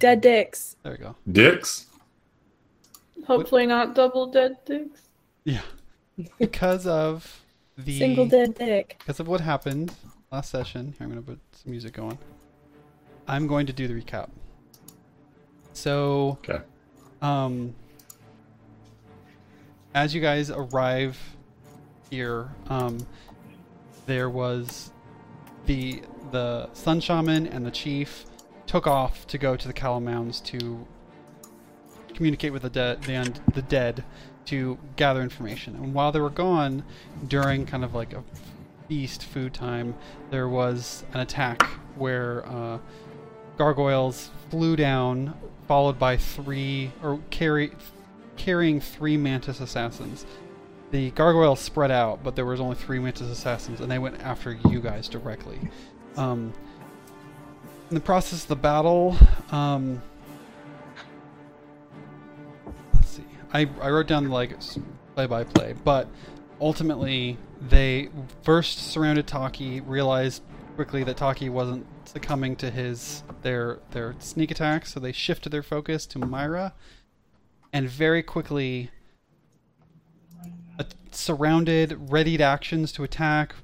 Dead dicks. There we go. Dicks. Hopefully not double dead dicks. Yeah. Because of the Single dead dick. because of what happened last session. Here, I'm going to put some music going. I'm going to do the recap. So, Okay. um, as you guys arrive here, um, there was the the Sun Shaman and the Chief took off to go to the Calamounds to communicate with the dead, the, the dead, to gather information. And while they were gone, during kind of like a feast food time, there was an attack where uh, gargoyles flew down, followed by three or carry carrying three mantis assassins. The gargoyles spread out, but there was only three mantis assassins, and they went after you guys directly. Um, in the process of the battle, um, let's see. I, I wrote down like play by play, but ultimately they first surrounded Taki, realized quickly that Taki wasn't succumbing to his their their sneak attack, so they shifted their focus to Myra, and very quickly uh, surrounded, readied actions to attack,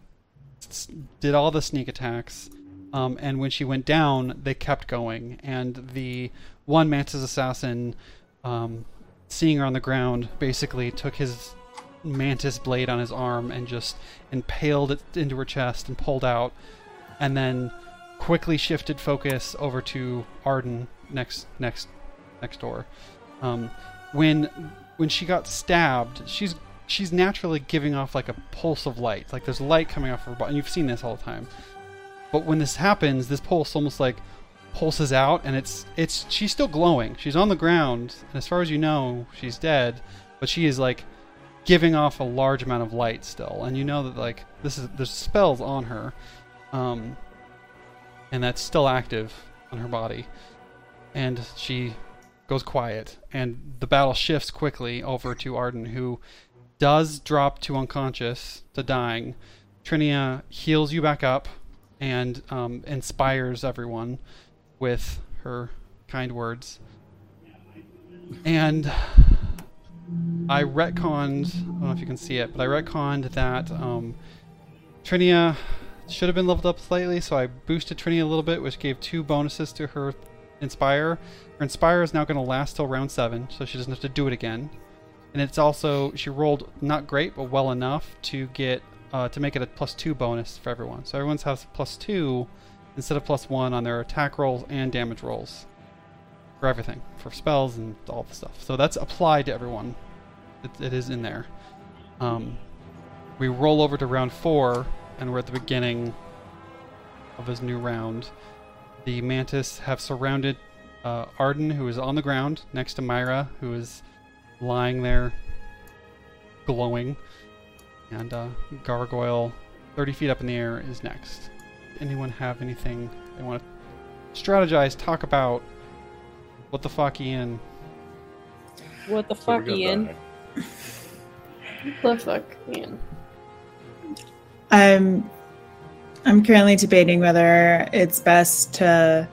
did all the sneak attacks, um, and when she went down, they kept going, and the one Mantis assassin, um, seeing her on the ground, basically took his mantis blade on his arm and just impaled it into her chest and pulled out, and then quickly shifted focus over to Arden next next next door. Um, when when she got stabbed, she's she's naturally giving off like a pulse of light, like there's light coming off her body. And you've seen this all the time. But when this happens, this pulse almost like pulses out, and it's it's she's still glowing. She's on the ground, and as far as you know, she's dead. But she is like giving off a large amount of light still, and you know that like this is there's spells on her, um, and that's still active on her body, and she goes quiet, and the battle shifts quickly over to Arden, who does drop to unconscious to dying. Trinia heals you back up and um, inspires everyone with her kind words. And I retconned, I don't know if you can see it, but I retconned that um, Trinia should have been leveled up slightly, so I boosted Trinia a little bit, which gave two bonuses to her Inspire. Her Inspire is now going to last till round 7, so she doesn't have to do it again. And it's also, she rolled not great, but well enough to get, uh, to make it a plus 2 bonus for everyone. So everyone's has plus 2 instead of plus 1 on their attack rolls and damage rolls. For everything, for spells and all the stuff. So that's applied to everyone. It, it is in there. Um, we roll over to round 4, and we're at the beginning of his new round. The Mantis have surrounded uh, Arden, who is on the ground next to Myra, who is lying there glowing. And uh, Gargoyle, 30 feet up in the air, is next. Anyone have anything they want to strategize, talk about? What the fuck, Ian? What the So we fuck, got Ian? that. The fuck, Ian? I'm I'm currently debating whether it's best to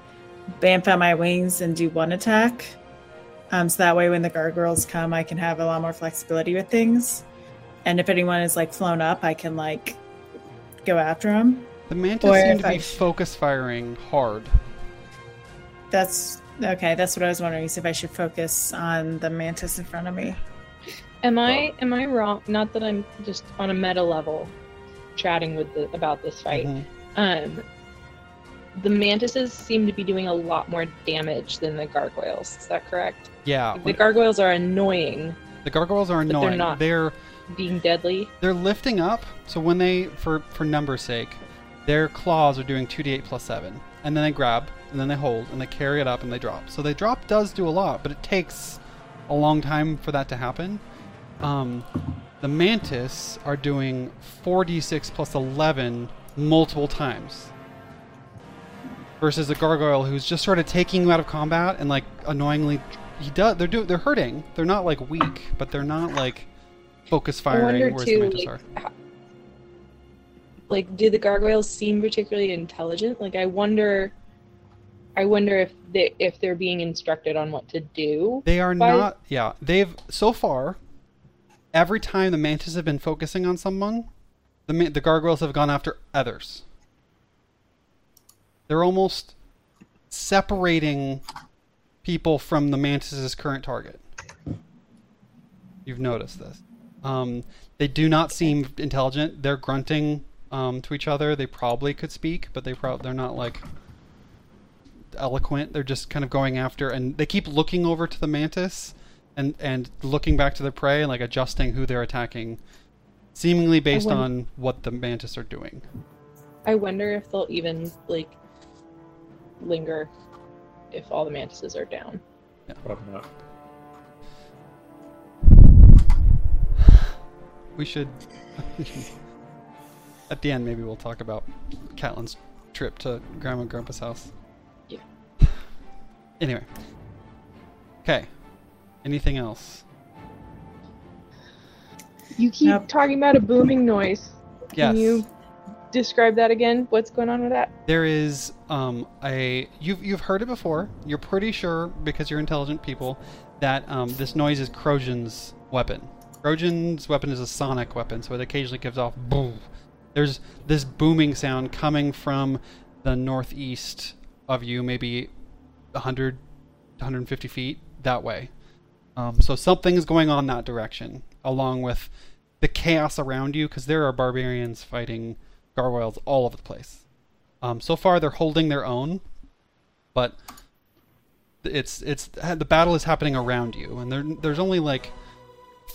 bamf out my wings and do one attack. Um, so that way when the gargoyles come I can have a lot more flexibility with things. And if anyone is like flown up, I can like go after them. The Mantis Or seem to be sh- focus firing hard. That's okay, that's what I was wondering is if I should focus on the mantis in front of me. Am I am I wrong? Not that I'm just on a meta level chatting with the, about this fight. Mhm. Um, the mantises seem to be doing a lot more damage than the gargoyles. Is that correct? Yeah, The gargoyles are annoying, the gargoyles are but they're annoying. not. they're being deadly. they're lifting up so when they for for numbers sake their claws are doing 2d8 plus 7 and then they grab and then they hold and they carry it up and they drop. So they drop does do a lot but it takes a long time for that to happen. Um, the mantis are doing 4d6 plus 11 multiple times versus a gargoyle who's just sort of taking you out of combat and like annoyingly he does they're do they're hurting. They're not like weak but they're not like focus firing wonder too, the mantis like, are how- like, do the gargoyles seem particularly intelligent? Like, I wonder I wonder if they if they're being instructed on what to do. They are By- not. Yeah, they've so far. Every time the mantis have been focusing on someone, the the gargoyles have gone after others. They're almost separating people from the mantis's current target. You've noticed this. Um, they do not seem intelligent. They're grunting um, to each other. They probably could speak, but they prob- they're not like eloquent. They're just kind of going after, and they keep looking over to the mantis, and and looking back to the prey, and like adjusting who they're attacking, seemingly based wonder- on what the mantis are doing. I wonder if they'll even like linger if all the mantises are down. Probably not. We should. At the end, maybe we'll talk about Catelyn's trip to Grandma and Grandpa's house. Yeah. Anyway. Okay. Anything else? You keep Nope. talking about a booming noise. Yes. Can you describe that again? What's going on with that? There is um, a you've you've heard it before. You're pretty sure because you're intelligent people that um, this noise is Crojan's weapon. Crojan's weapon is a sonic weapon, so it occasionally gives off boom. There's this booming sound coming from the northeast of you, maybe 100, 150 feet that way. Um, so something is going on that direction, along with the chaos around you, because there are barbarians fighting gargoyles all over the place. Um, so far, they're holding their own, but it's it's the battle is happening around you, and there there's only like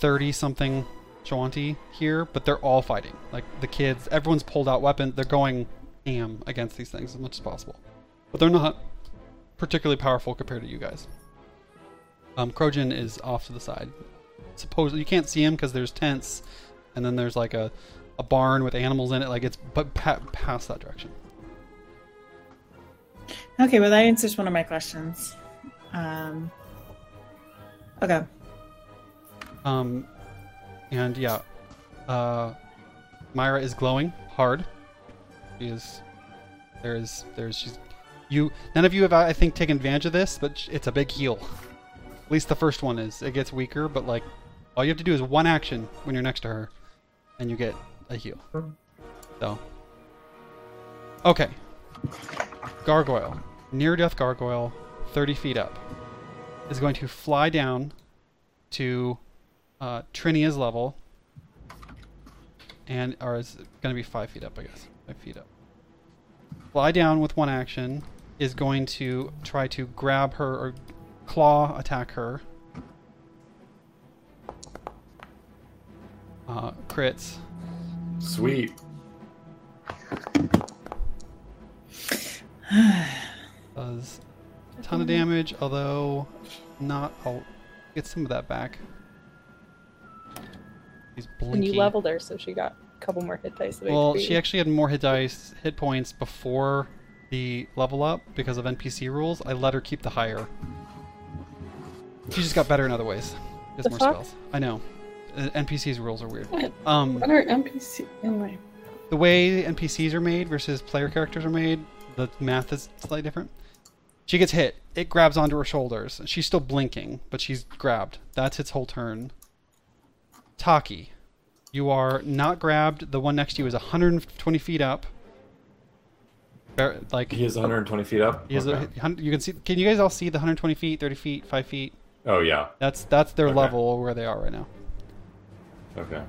thirty something Shawanti here, but they're all fighting. Like the kids, everyone's pulled out weapons. They're going am against these things as much as possible, but they're not particularly powerful compared to you guys. Um, is off to the side. Supposedly, you can't see him because there's tents, and then there's like a, a barn with animals in it. Like it's but pa- past that direction. Okay, well that answers one of my questions. Um, okay. Um, and yeah, uh, Myra is glowing hard. She is. There is. There's. She's. You. None of you have, I think, taken advantage of this, but it's a big heal. At least the first one is. It gets weaker, but like, all you have to do is one action when you're next to her, and you get a heal. So. Okay. Gargoyle, near death gargoyle, 30 feet up, is going to fly down to uh, Trinia's level, and or is going to be five feet up, I guess. Five feet up. Fly down with one action is going to try to grab her or claw attack her. Uh, crits. Sweet. Does a ton of damage, although not. I'll get some of that back. He's And you leveled her, so she got a couple more hit dice. Well, she actually had more hit dice, hit points before the level up because of NPC rules. I let her keep the higher. She just got better in other ways. Has more fuck? spells. I know. Uh, NPCs rules are weird. What? Um, What are NPC? Anyway. the way NPCs are made versus player characters are made, the math is slightly different. She gets hit. It grabs onto her shoulders. She's still blinking, but she's grabbed. That's its whole turn. Taki, you are not grabbed. The one next to you is 120 feet up. Ver- Like He is 120 feet up. he is Okay. hun- you can see. Can you guys all see the 120 feet, 30 feet, 5 feet? Oh yeah. That's that's their Okay. level where they are right now. Okay.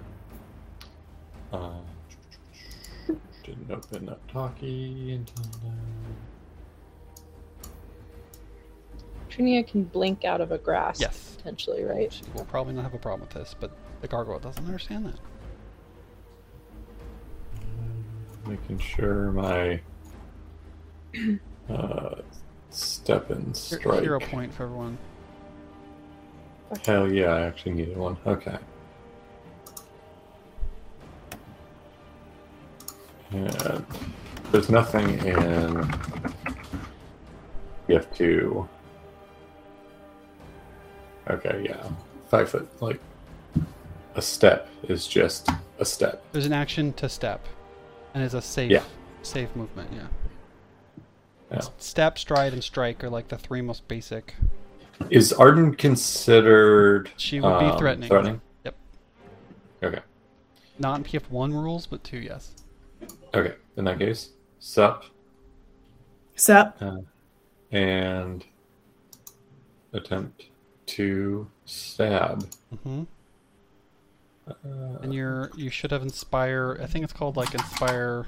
Uh, didn't open up Taki until now. Trinia can blink out of a grass. Yes. Potentially, right? She will probably not have a problem with this, but the gargoyle doesn't understand that. Making sure my uh, step and strike. Hero point for everyone. Hell yeah, I actually needed one. Okay. And there's nothing in PF2. Okay, yeah. Five foot, like, a step is just a step. There's an action to step, and it's a safe, Yeah. safe movement. Yeah. Yeah. Step, stride, and strike are like the three most basic. Is Arden considered? She would be um, threatening. Threatening. Yep. Okay. Not in PF one rules, but two, yes. Okay. In that case, sup Sup? and attempt to stab. hmm Uh, And you're you should have inspire. I think it's called like inspire.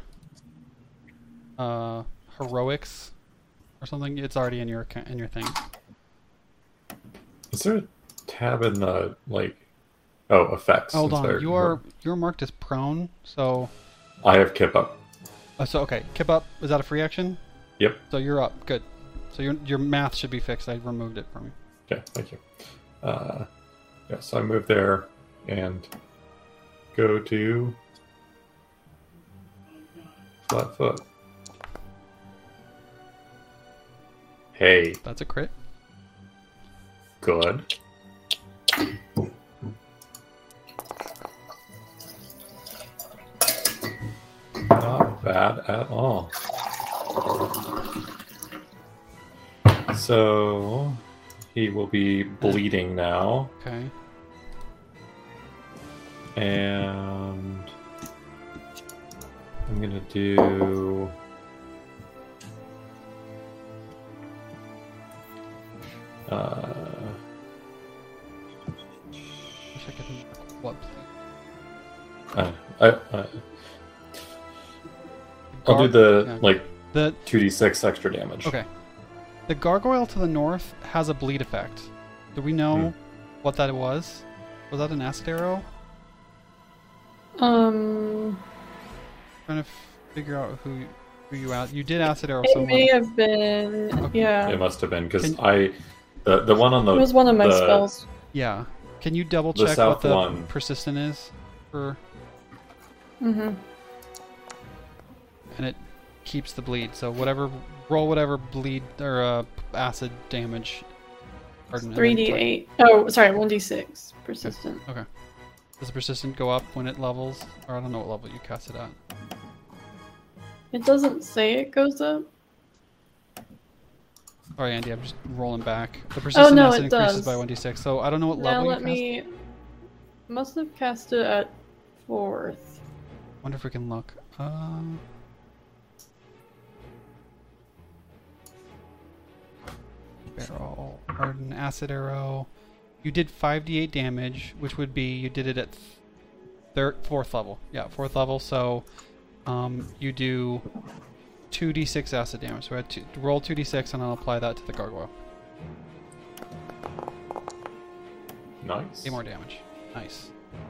Uh, heroics, or something. It's already in your in your thing. is there a tab in the like? Oh, effects. Hold Is on, there- you are you're marked as prone. So, I have kip up. uh, so okay, kip up. Is that a free action? Yep. So you're up. Good. So your your math should be fixed. I removed it from you. Okay, thank you. Uh, yeah, so I move there and go to flat foot. Hey, That's a crit. good. Not bad at all. So he will be bleeding now. Okay. And I'm gonna do. Uh, Wish I could what. I, I, I, I'll do the yeah. like The 2d6 extra damage. okay. The gargoyle to the north has a bleed effect. Do we know Hmm. what that was? Was that an acid arrow? Um, Trying to figure out who who you out. You did acid arrow it someone. may have been. Okay. Yeah, It must have been because I, the the one on the it was one of my the- spells. Yeah. Can you double The check what the one. persistent is for Mm-hmm. and it keeps the bleed. So whatever roll whatever bleed or uh, acid damage. Pardon, and then Three d try- eight. Oh, sorry, one d six persistent. Does the persistent go up when it levels? Or I don't know what level you cast it at. It doesn't say it goes up. Sorry, Andy, I'm just rolling back. The persistent Oh, no, acid it increases does. by 1d6, so I don't know what Now level let you me. Must have cast it at fourth. wonder if we can look. Um, Beryl, Arden, acid arrow. You did 5d8 damage, which would be you did it at third, fourth level. Yeah, fourth level. So um, you do 2d6 acid damage. So I had to roll 2d6, and I'll apply that to the gargoyle. nice. Eight more damage. Nice.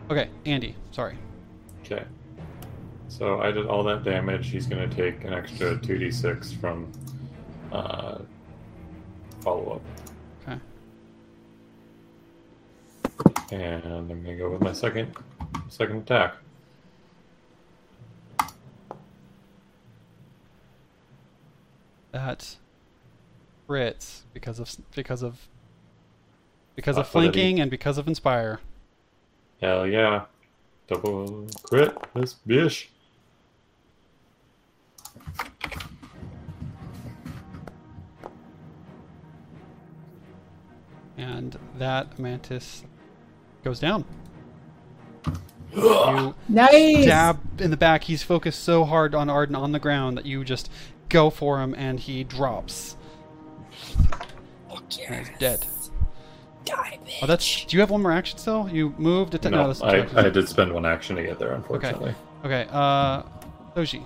Okay, Andy. Sorry. Okay. So I did all that damage. He's going to take an extra 2d6 from uh, follow up. Okay. And I'm going to go with my second second attack. That crits because of because of because of Uh, what did he- flanking and because of inspire. Hell yeah. Double crit this bish. and that mantis goes down. you Nice. stab in the back. He's focused so hard on Arden on the ground that you just go for him, and he drops. And he's dead. Oh, that's. Do you have one more action still? You moved. Atta- No, that's I, attack. I did spend one action to get there, unfortunately. Okay. Uh, Doji.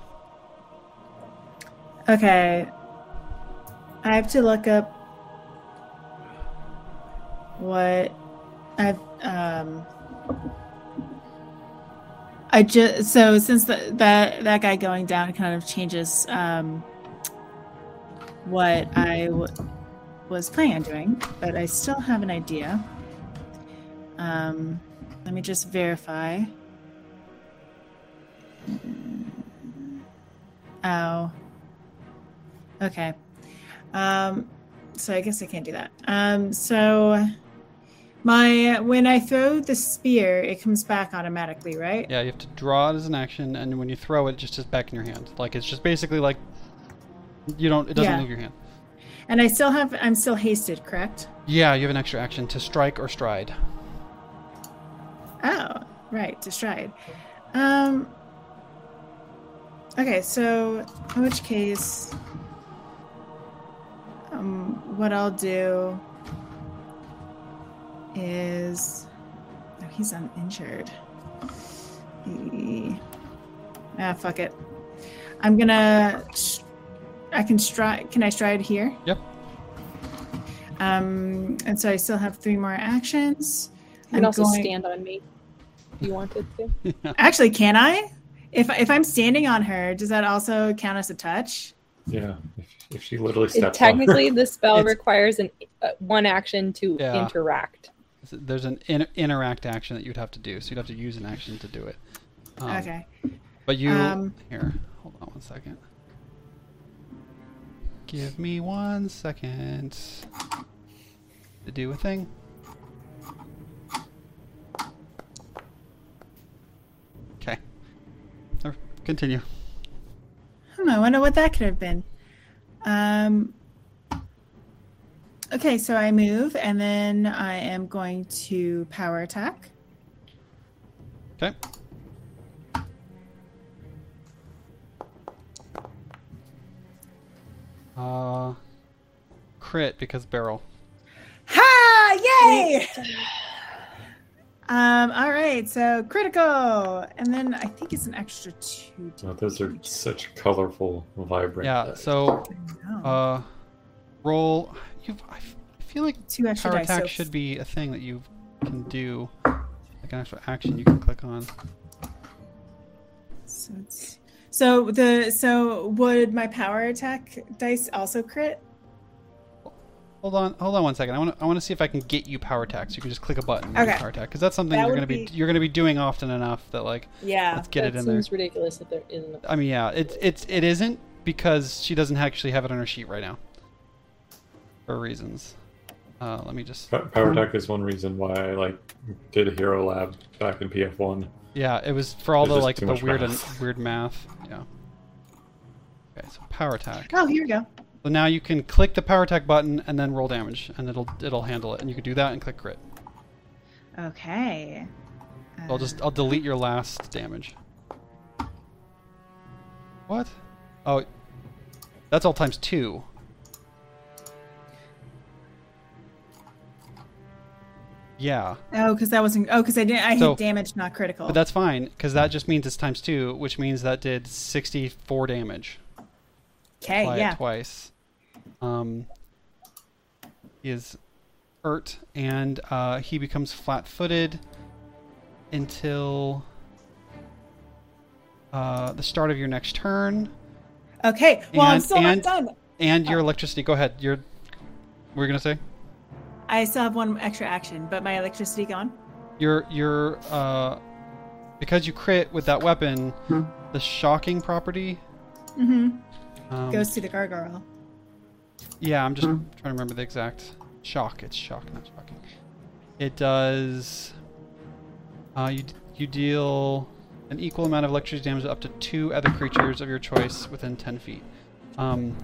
Okay. I have to look up what I've um I just so since the, that that guy going down kind of changes um what I w- was planning on doing, but I still have an idea. Um, let me just verify. Oh. Okay. Um, so I guess I can't do that. Um, so my when I throw the spear, it comes back automatically, right? Yeah, you have to draw it as an action, and when you throw it, it just is back in your hand. Like it's just basically like You don't. It doesn't Yeah. move your hand. And I still have. I'm still hasted, correct? Yeah, you have an extra action to strike or stride. Oh, right, to stride. Um. Okay, so in which case, um, what I'll do is, oh, he's uninjured. He, ah, fuck it. I'm gonna. I can stride. Can I stride here? Yep. Um, and so I still have three more actions. You can I'm also going- stand on me if you wanted to. Actually, can I? If if I'm standing on her, does that also count as a touch? Yeah, if, if she literally It, steps technically, the spell It's- requires an uh, one action to Yeah. interact. There's an in- interact action that you'd have to do, so you'd have to use an action to do it. Um, okay. But you Um, here, hold on one second. Give me one second to do a thing. Okay. Continue. Hmm, I wonder what that could have been. Um. Okay, so I move, and then I am going to power attack. Okay. Uh, crit because Beryl. Ha! Yay! Um. All right. So critical, and then I think it's an extra two. Oh, those are such colorful, vibrant. Yeah. dice. So, uh, roll. You. I f- I feel like two extra power dice. attack so should be a thing that you can do, like an actual action you can click on. So it's so the so would my power attack dice also crit? Hold on, hold on one second. I want to, I want to see if I can get you power attack. So you can just click a button and Okay. power attack because that's something That you're gonna be, be- you're gonna be doing often enough that like Yeah. let's get it in there. seems ridiculous that there isn't. A- I mean, yeah, it's it's it isn't because she doesn't actually have it on her sheet right now for reasons. Uh, let me just Power attack is one reason why I like did a Hero Lab back in PF one. yeah, it was for all There's the like the weird math. and weird math. Yeah. Okay, so power attack. Oh, here we go. So now you can click the power attack button and then roll damage, and it'll it'll handle it. And you can do that and click crit. Okay. I'll just I'll delete your last damage. What? Oh, that's all times two. Yeah, Oh, because that wasn't. Oh, because I didn't. I So- hit damage, not critical. but that's fine because that just means it's times two, which means that did sixty-four damage. okay. Yeah. twice. Um, he is hurt, and uh, he becomes flat-footed until uh, the start of your next turn. Okay. Well, I'm And- still and- not done. And your electricity. Go ahead. You're. We're you gonna say? I still have one extra action, but my electricity gone. Your your uh, because you crit with that weapon, the shocking property. Mm-hmm. Um, Goes to the gargoyle. Yeah, I'm just trying to remember the exact shock. It's shock, not shocking. It does. Uh, you you deal an equal amount of electricity damage up to two other creatures of your choice within ten feet. Um,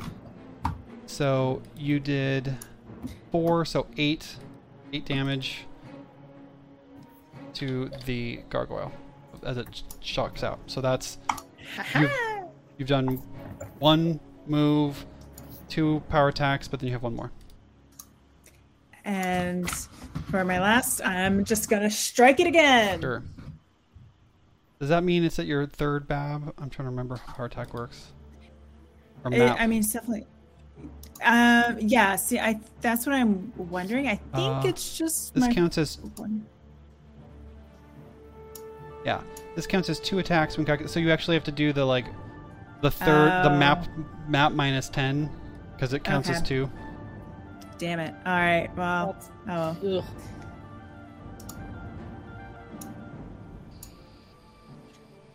so you did four, so eight, eight damage to the gargoyle as it shocks out. So that's you've, you've done one move, two power attacks, but then you have one more. And for my last, I'm just gonna strike it again. Sure. Does that mean it's at your third bab? I'm trying to remember how power attack works. It- I mean, it's definitely. Um. Yeah. See, I. That's what I'm wondering. I think Uh, it's just this my counts as one. yeah. This counts as two attacks when calcul- so you actually have to do the like the third the Oh. map map minus ten because it counts as two. Damn it. All right. Well. That's- Oh. Ugh.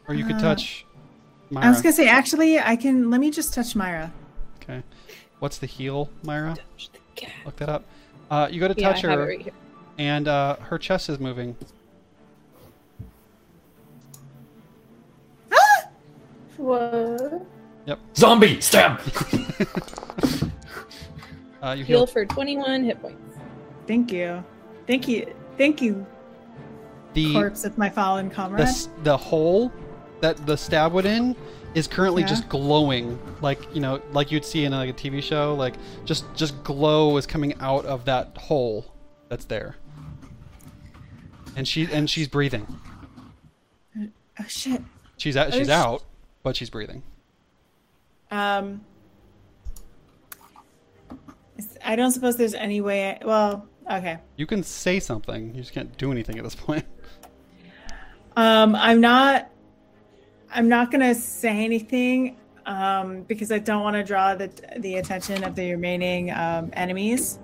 Or you could Uh, touch Myra. I was gonna say, actually, I can. Let me just touch Myra. Okay. What's the heal, Myra? The cat. Look that up. Uh, you go to Yeah, touch I have it her, right here. and uh, her chest is moving. What? Yep. Zombie, stab! Uh, you Heal heal. for 21 hit points. Thank you. Thank you. Thank you, The corpse of my fallen the, comrade. s- the hole that the stab would in is currently Yeah. just glowing like you know like you'd see in like a tv show like just just glow is coming out of that hole that's there and she and she's breathing Oh shit. she's out she's Oh, out but she's breathing Um, I don't suppose there's any way. I, well, okay. you can say something you just can't do anything at this point Um, I'm not. I'm not gonna say anything. Um, because I don't want to draw the the attention of the remaining um, enemies.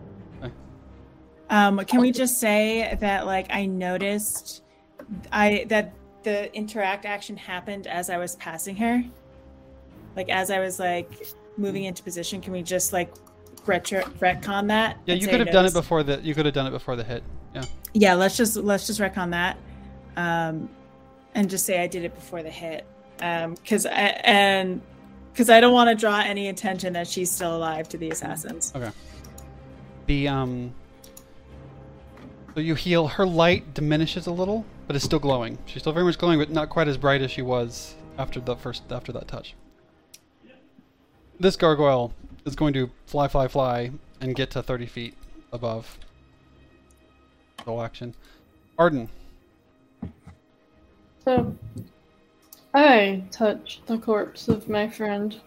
Um, can we just say that like I noticed, I that the interact action happened as I was passing her, like as I was like moving into position. Can we just like retro retcon that? yeah you could have done it before the you could have done it before the hit yeah yeah let's just let's just retcon that um and just say i did it before the hit because i and because i don't want to draw any attention that she's still alive to the assassins Okay. The um. So you heal. Her light diminishes a little, but is still glowing. She's still very much glowing, but not quite as bright as she was after the first after that touch. This gargoyle is going to fly, fly, fly, and get to thirty feet above. Full action. Arden. So, I touch the corpse of my friend.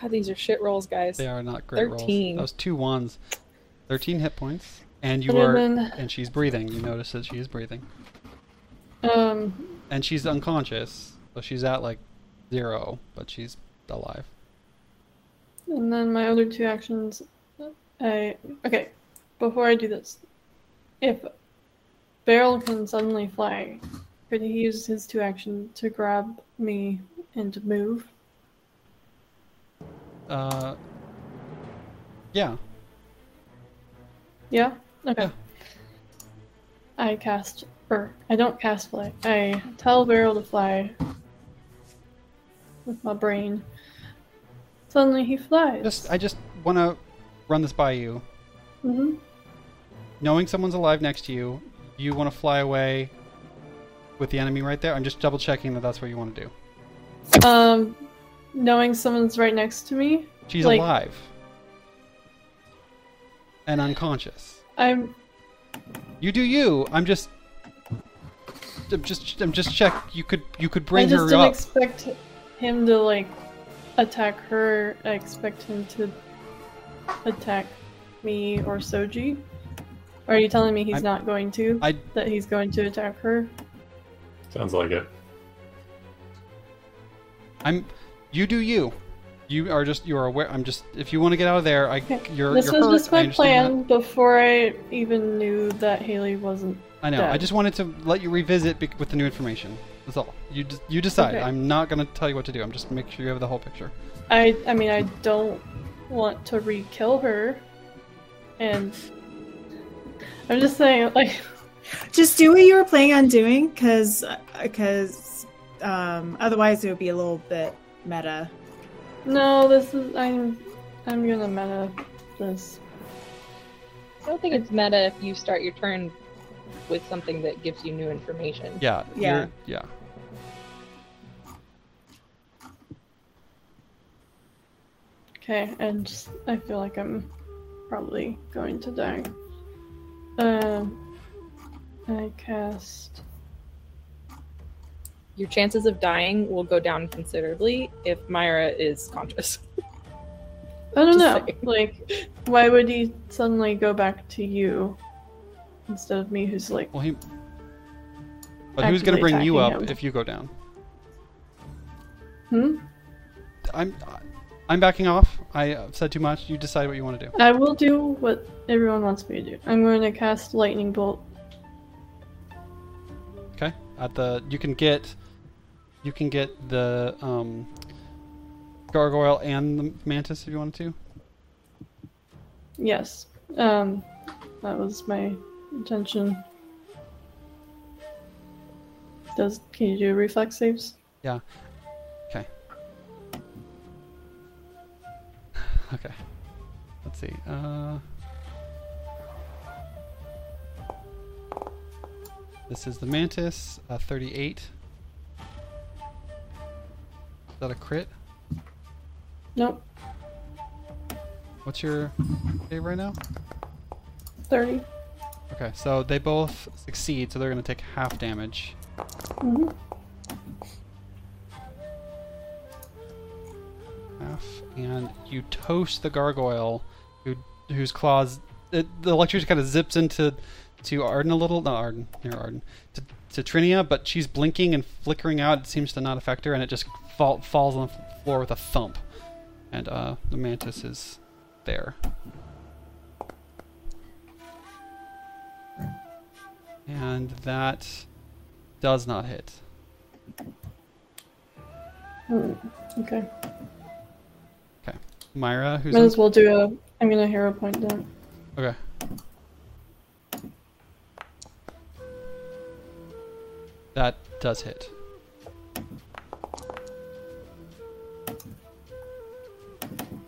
God, these are shit rolls, guys. They are not great rolls. 13. Those two ones. Thirteen hit points, and you And are, then- and she's breathing. You notice that she is breathing, Um, and she's unconscious. So she's at like zero, but she's alive. and then my other two actions, I okay. Before I do this, if Beryl can suddenly fly, could he use his two action to grab me and to move? Uh, yeah. Yeah. Okay. Yeah. I cast, or I don't cast fly. I tell Beryl to fly with my brain. Suddenly he flies. Just I just want to run this by you. hmm Knowing someone's alive next to you, you want to fly away with the enemy right there. I'm just double checking that that's what you want to do. Um, knowing someone's right next to me, She's Like- alive and unconscious. I'm You do you. I'm just. I'm just. I'm just check. You could. You could bring her up. I just didn't up. expect him to like attack her. I expect him to attack me or Soji. Are you telling me he's I'm- not going to? I. that he's going to attack her? Sounds like it. I'm. You do you. You are just. You are aware. I'm just. If you want to get out of there, I. Okay. You're. this you're was hurt. just my understand plan before I even knew that Haley wasn't. I know. I just wanted to let you revisit bec- with the new information. That's all. You. d- You decide. Okay. I'm not gonna tell you what to do. I'm just make sure you have the whole picture. I. I mean, I don't want to re-kill her, and I'm just saying, like, just do what you were planning on doing because because um otherwise it would be a little bit meta no, this is. I'm. I'm gonna meta this. I don't think it's meta if you start your turn with something that gives you new information. Yeah. Yeah. Yeah. Okay, and just, I feel like I'm probably going to die. Um, I cast. Your chances of dying will go down considerably if Myra is conscious. I don't Just know. saying. Like, why would he suddenly go back to you instead of me, who's like, Well, he. But who's gonna bring you up him. if you go down? hmm? I'm. I'm backing off. I uh, said too much. You decide what you want to do. I will do what everyone wants me to do. I'm going to cast lightning bolt. Okay. At the you can get you can get the um gargoyle and the mantis if you wanted to. Yes. Um, that was my intention. Does can you do reflex saves? Okay. Okay. Let's see. Uh, this is the mantis. Uh, Thirty-eight. Is that a crit? Nope. What's your save right now? Thirty. Okay, so they both succeed, so they're going to take half damage. hmm half, and you toast the gargoyle, who whose claws. It, the electricity kind of zips into to Arden a little, not Arden, near Arden, to, to Trinia, but she's blinking and flickering out. It seems to not affect her, and it just fall, falls on the floor with a thump. And uh, the mantis is there. And that does not hit. Hmm. Okay. Myra, who's Might as well do a. I'm gonna hero point down. Okay. That does hit.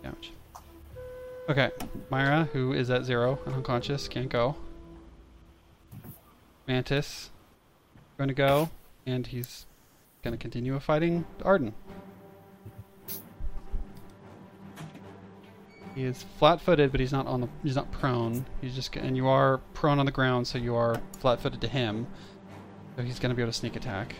Damage. Okay, Myra, who is at zero, and unconscious, can't go. Mantis, going to go, and he's going to continue fighting Arden. He is flat-footed, but he's not on the. He's not prone. He's just. And you are prone on the ground, so you are flat-footed to him. So he's gonna be able to sneak attack.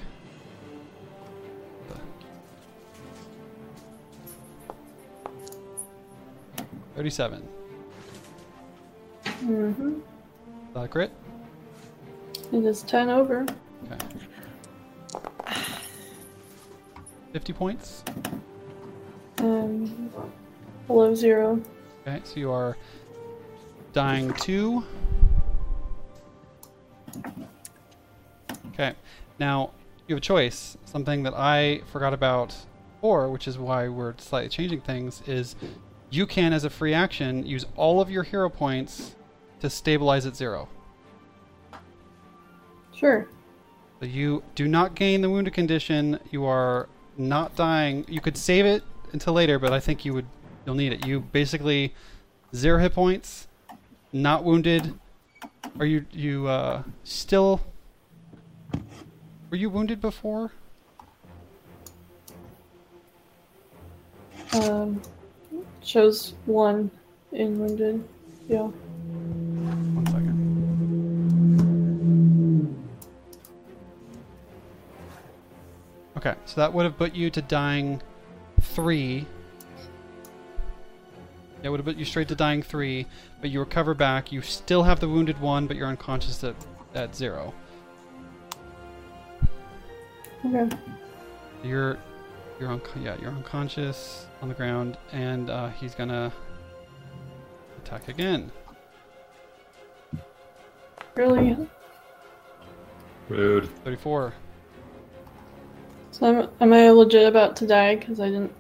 Thirty-seven. Mm-hmm. Is that a crit? It is ten over. Okay. Fifty points. Um, below zero. Okay, so you are dying two. Okay, now you have a choice. Something that I forgot about before, which is why we're slightly changing things, is you can, as a free action, use all of your hero points to stabilize at zero. Sure. So you do not gain the wounded condition. You are not dying. You could save it until later, but I think you would you'll need it. You basically zero hit points, not wounded. Are you you uh, still? Were you wounded before? Um, shows one in wounded. Yeah. One second. Okay, so that would have put you to dying three. That would have put you straight to dying three, but you recover back. You still have the wounded one, but you're unconscious at, at zero. Okay. You're you're un- yeah you're unconscious on the ground, and uh, he's gonna attack again. Really? Rude. Thirty-four. So am, am I legit about to die because I didn't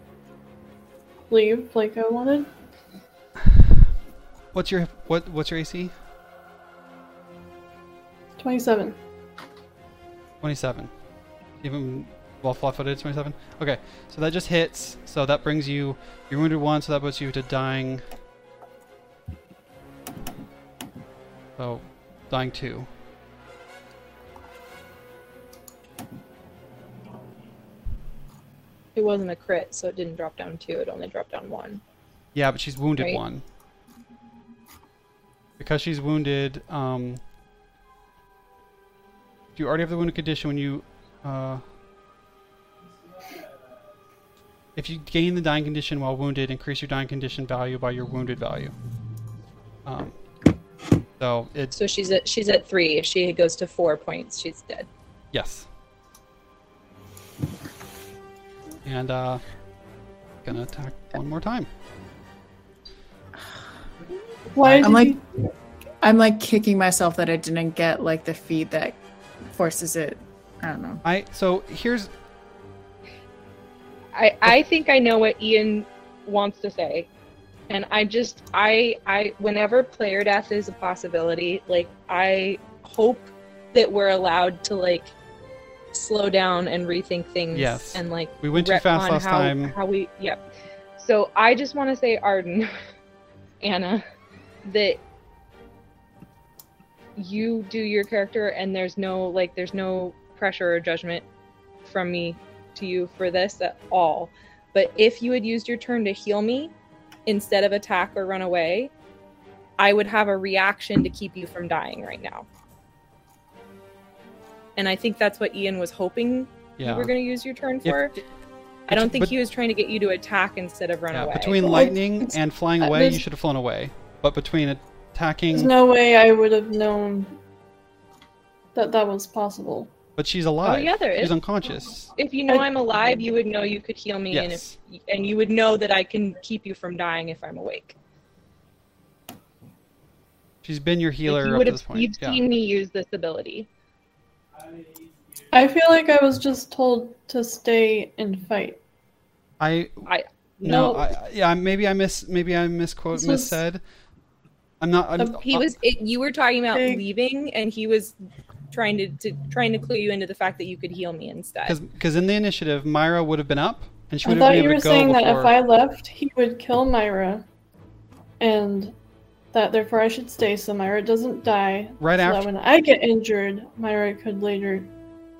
leave like I wanted? What's your what what's your AC? Twenty-seven. 27. Even while flat footed, 27? Okay, so that just hits. So that brings you. You're wounded one, so that puts you to dying. So, dying two. It wasn't a crit, so it didn't drop down two. It only dropped down one. Yeah, but she's wounded Right. one. Because she's wounded, um. Do you already have the wounded condition when you. Uh, if you gain the dying condition while wounded, increase your dying condition value by your wounded value. Um, so it's So she's at she's at three. If she goes to four points, she's dead. yes. And uh, gonna attack one more time. Why I'm like, you- I'm like kicking myself that I didn't get like the feed that forces it. I don't know. I so here's I I think I know what Ian wants to say, and I just I I whenever player death is a possibility, like I hope that we're allowed to like slow down and rethink things. Yes. And like We went too fast last how, time. How we yep. So I just want to say, Arden, Anna, that you do your character, and there's no like, there's no pressure or judgment from me to you for this at all. But if you had used your turn to heal me instead of attack or run away, I would have a reaction to keep you from dying right now. And I think that's what Ian was hoping Yeah. you were going to use your turn If- for. I don't think but- he was trying to get you to attack instead of run yeah, away. between lightning and flying away, there's- you should have flown away. But between attacking, There's no way I would have known that that was possible. but she's oh, alive. Oh yeah, there She's unconscious. If you know I- I'm alive, you would know you could heal me, Yes. and if and you would know that I can keep you from dying if I'm awake. She's been your healer you up would to have this point. you've yeah. seen me use this ability. I feel like I was just told to stay and fight. I I no, No. I, yeah, maybe I miss, maybe I misquote, This was- missaid. I'm not. I'm, Um, he was it, you were talking about Big- leaving, and he was trying to, to trying to clue you into the fact that you could heal me instead. because in the initiative, Myra would have been up, and she I have thought been you able were to go saying that if I left, he would kill Myra, and that therefore I should stay so Myra doesn't die. Right so that after- when I get injured, Myra could later.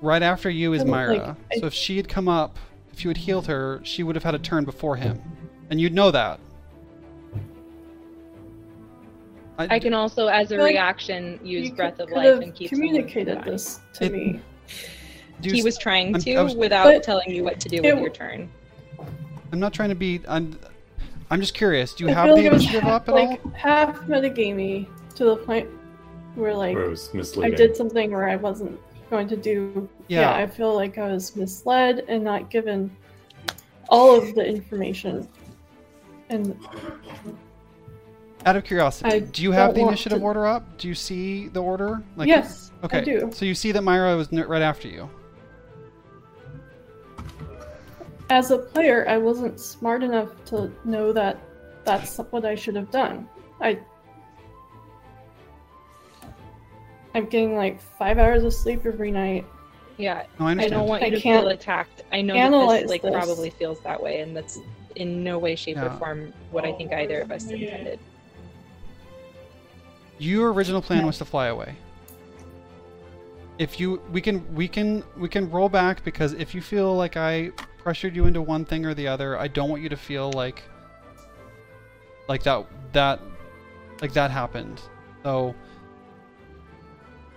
Right after you is I'm, like, Myra. I- so if she had come up, if you had healed her, she would have had a turn before him, and you'd know that. I can also, as a Like, reaction, use Breath of Life and keep someone from communicated this to It- me. do He s- was trying to was- without telling you what to do it with your turn. I'm not trying to be. I'm. I'm just curious. Do you I have feel the like it was initiative up at like all? half metagamey to the point where like Where I did something where I wasn't going to do. Yeah. Yeah. I feel like I was misled and not given all of the information. And Out of curiosity, I do you have the initiative to- order up? Do you see the order? yes, Okay. I do. So you see that Myra was right after you. As a player, I wasn't smart enough to know that that's what I should have done. I I'm getting like five hours of sleep every night. Yeah, No, I I don't want you I to can't feel attacked. I know that this like this. probably feels that way, and that's in no way, shape, Yeah. or form what I think either of us intended. Your original plan was to fly away. If you, we can, we can, we can roll back because if you feel like I pressured you into one thing or the other, I don't want you to feel like, like that, that, like that happened. So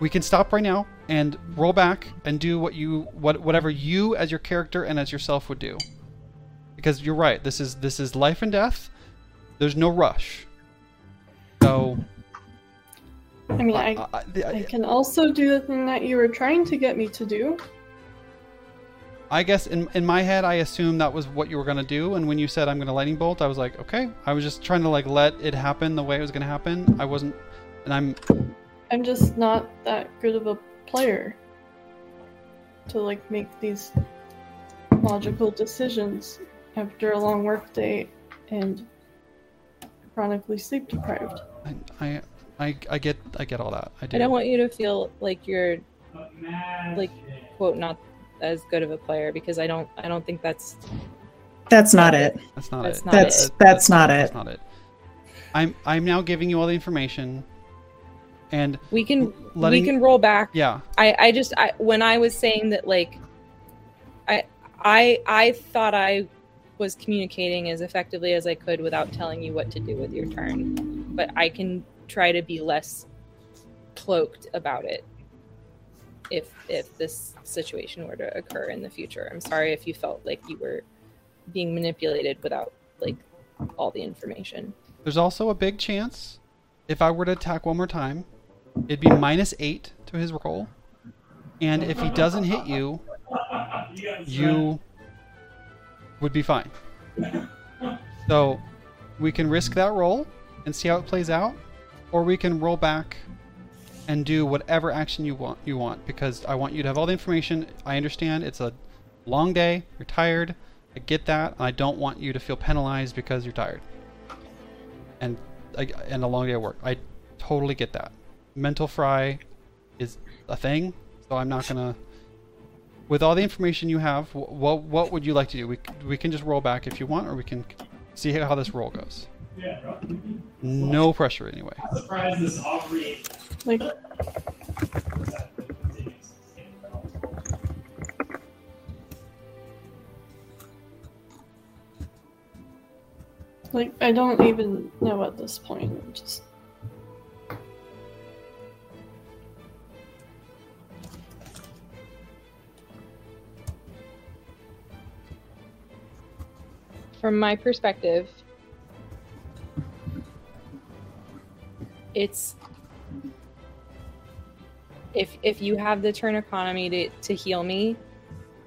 we can stop right now and roll back and do what you, what, whatever you as your character and as yourself would do. Because you're right. This is this is life and death. There's no rush. So. I mean, I, I- I- I can also do the thing that you were trying to get me to do. I guess in in my head, I assumed that was what you were gonna do, and when you said I'm gonna lightning bolt, I was like, okay. I was just trying to like let it happen the way it was gonna happen. I wasn't, and I'm I'm just not that good of a player to like make these logical decisions after a long workday and chronically sleep deprived. I, I I I get I get all that. I do. I don't want you to feel like you're like quote not as good of a player because I don't I don't think that's That's not it. That's not That's it. not That's it. that's not it. That's not it. I'm I'm now giving you all the information, and we can letting we can roll back yeah, I, I just I, when I was saying that like I I I thought I was communicating as effectively as I could without telling you what to do with your turn. But I can try to be less cloaked about it if if this situation were to occur in the future. I'm sorry if you felt like you were being manipulated without like all the information. There's also a big chance if I were to attack one more time, it'd be minus eight to his roll. And if he doesn't hit you, you would be fine. So we can risk that roll and see how it plays out, or we can roll back and do whatever action you want you want because I want you to have all the information. I understand it's a long day, you're tired. I get that. I don't want you to feel penalized because you're tired and and a long day at work. I totally get that. Mental fry is a thing, so I'm not gonna. with all the information you have, what what would you like to do? We we can just roll back if you want, or we can see how this roll goes. Yeah, bro. No pressure anyway. I'm surprised this Aubrey. Like, like I don't even know at this point. Just From my perspective, it's if if you have the turn economy to, to heal me,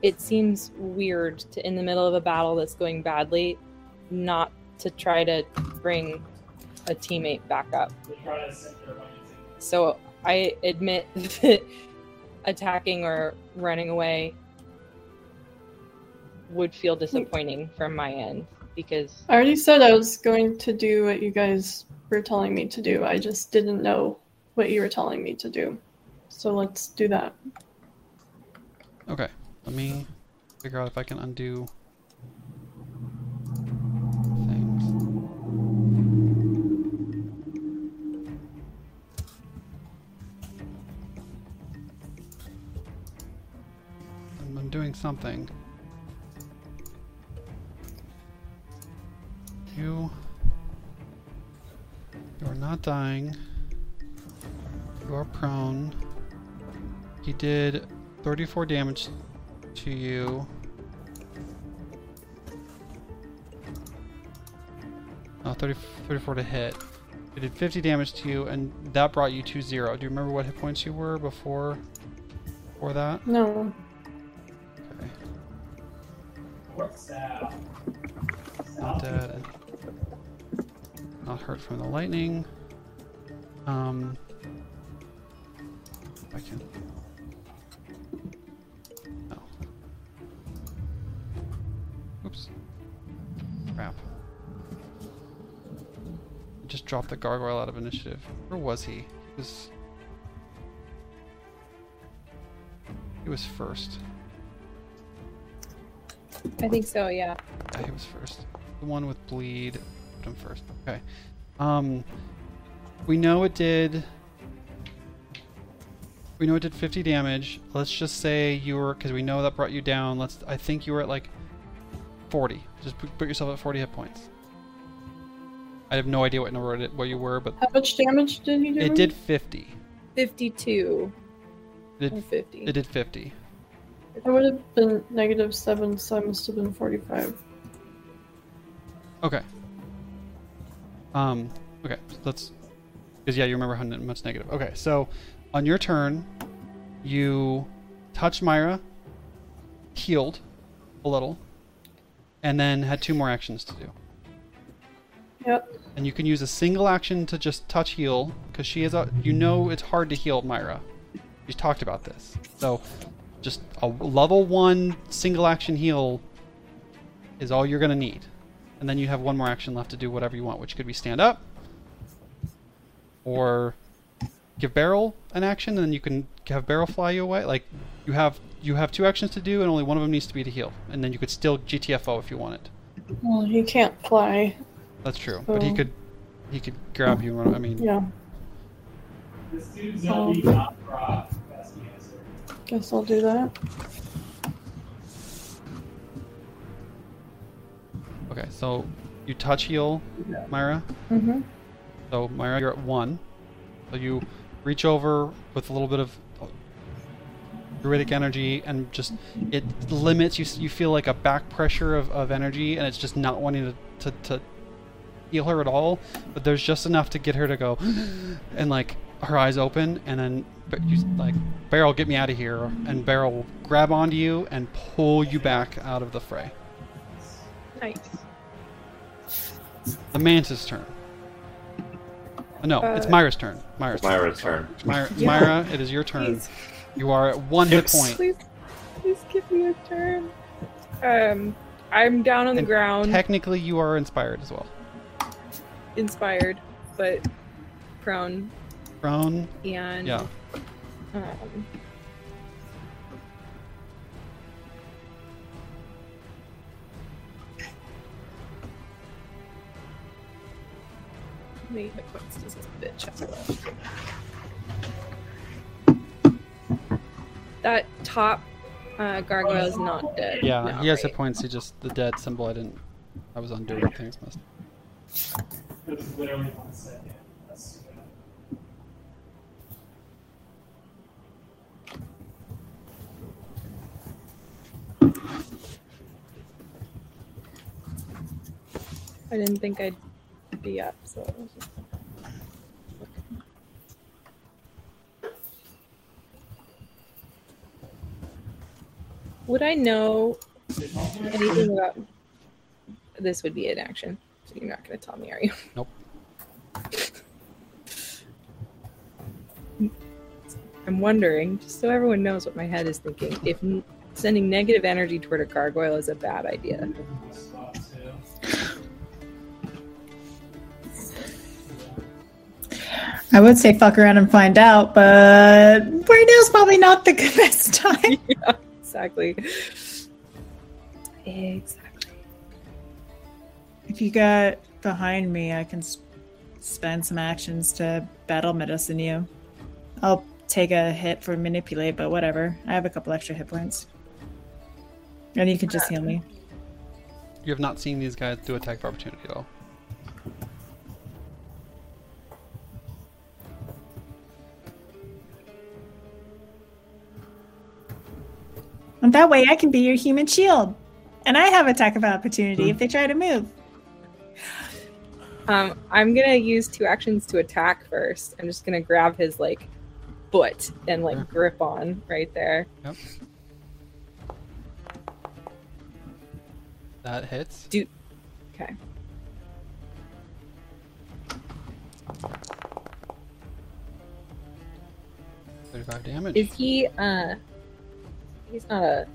it seems weird to in the middle of a battle that's going badly, not to try to bring a teammate back up. So I admit that attacking or running away would feel disappointing from my end because I already said I was going to do what you guys were telling me to do. I just didn't know what you were telling me to do. So let's do that. Okay, let me figure out if I can undo things. I'm undoing something. You. You are not dying. You are prone. He did 34 damage to you. Oh, 30, 34 to hit. It did 50 damage to you, and that brought you to zero. Do you remember what hit points you were before, before that? No. Okay. What's that? Not dead and not hurt from the lightning. Um, I can. No. Oops. Crap. I Just dropped the gargoyle out of initiative. Where was he? He was. He was first. I think so, yeah. Yeah, he was first. The one with bleed. Put him first. Okay. Um, we know it did. We know it did 50 damage. Let's just say you were, because we know that brought you down. Let's. I think you were at like 40. Just put, put yourself at 40 hit points. I have no idea what number it, what you were, but How much damage did you do? it did 50. 52 It did, 50. it did 50. It would have been negative seven, so I must have been forty-five. Okay. Um. Okay. So let's. Because yeah, you remember how much negative. Okay. So, on your turn, you touched Myra, healed a little, and then had two more actions to do. Yep. And you can use a single action to just touch heal because she is a. You know it's hard to heal Myra. We talked about this. So, just a level one single action heal is all you're gonna need, and then you have one more action left to do whatever you want, which could be stand up, or give Beryl an action, and then you can have Beryl fly you away. Like you have you have two actions to do, and only one of them needs to be to heal, and then you could still GTFO if you wanted. Well, he can't fly. That's true, but he could he could grab you. and run- I mean, Yeah. This dude's gonna be top rock. That's answer. Guess I'll do that. Okay. So you touch heal, Myra. Mm-hmm. So Myra, you're at one. So you reach over with a little bit of druidic energy, and just it limits. You you feel like a back pressure of, of energy, and it's just not wanting to, to to heal her at all. But there's just enough to get her to go, and like her eyes open, and then but you like Beryl, get me out of here, and Beryl will grab onto you and pull you back out of the fray. Nice. The mantis turn. Uh, No, it's Uh, Myra's turn. Myra's turn. Myra's turn. Myra, Yeah. Myra, it is your turn. Please, You are at one hit point. please, please give me a turn. Um, I'm down on the ground, Technically, you are inspired as well. inspired, but prone, Prone, and yeah. um, many hit points does this bitch? That top uh, gargoyle is not dead. Yeah, he has right? hit points. He just the dead symbol. I didn't. I was undoing things. Must. It was literally one second. That's too bad. I didn't think I'd be up, so. I was just- Would I know anything about this? Would be an action. So you're not going to tell me, are you? Nope. I'm wondering, just so everyone knows what my head is thinking, if sending negative energy toward a gargoyle is a bad idea. I would say fuck around and find out, but right now is probably not the best time. yeah, exactly. Exactly. if you got behind me, I can s- spend some actions to battle medicine you. I'll take a hit for manipulate, but whatever. I have a couple extra hit points. And you can just heal me. You have not seen these guys do attack of opportunity at And that way I can be your human shield. And I have attack of opportunity if they try to move. Um, I'm gonna use two actions to attack first. I'm just gonna grab his like foot and like Yeah. grip on right there. Yep. That hits. Dude. Okay. Thirty-five damage. Is he uh he's not a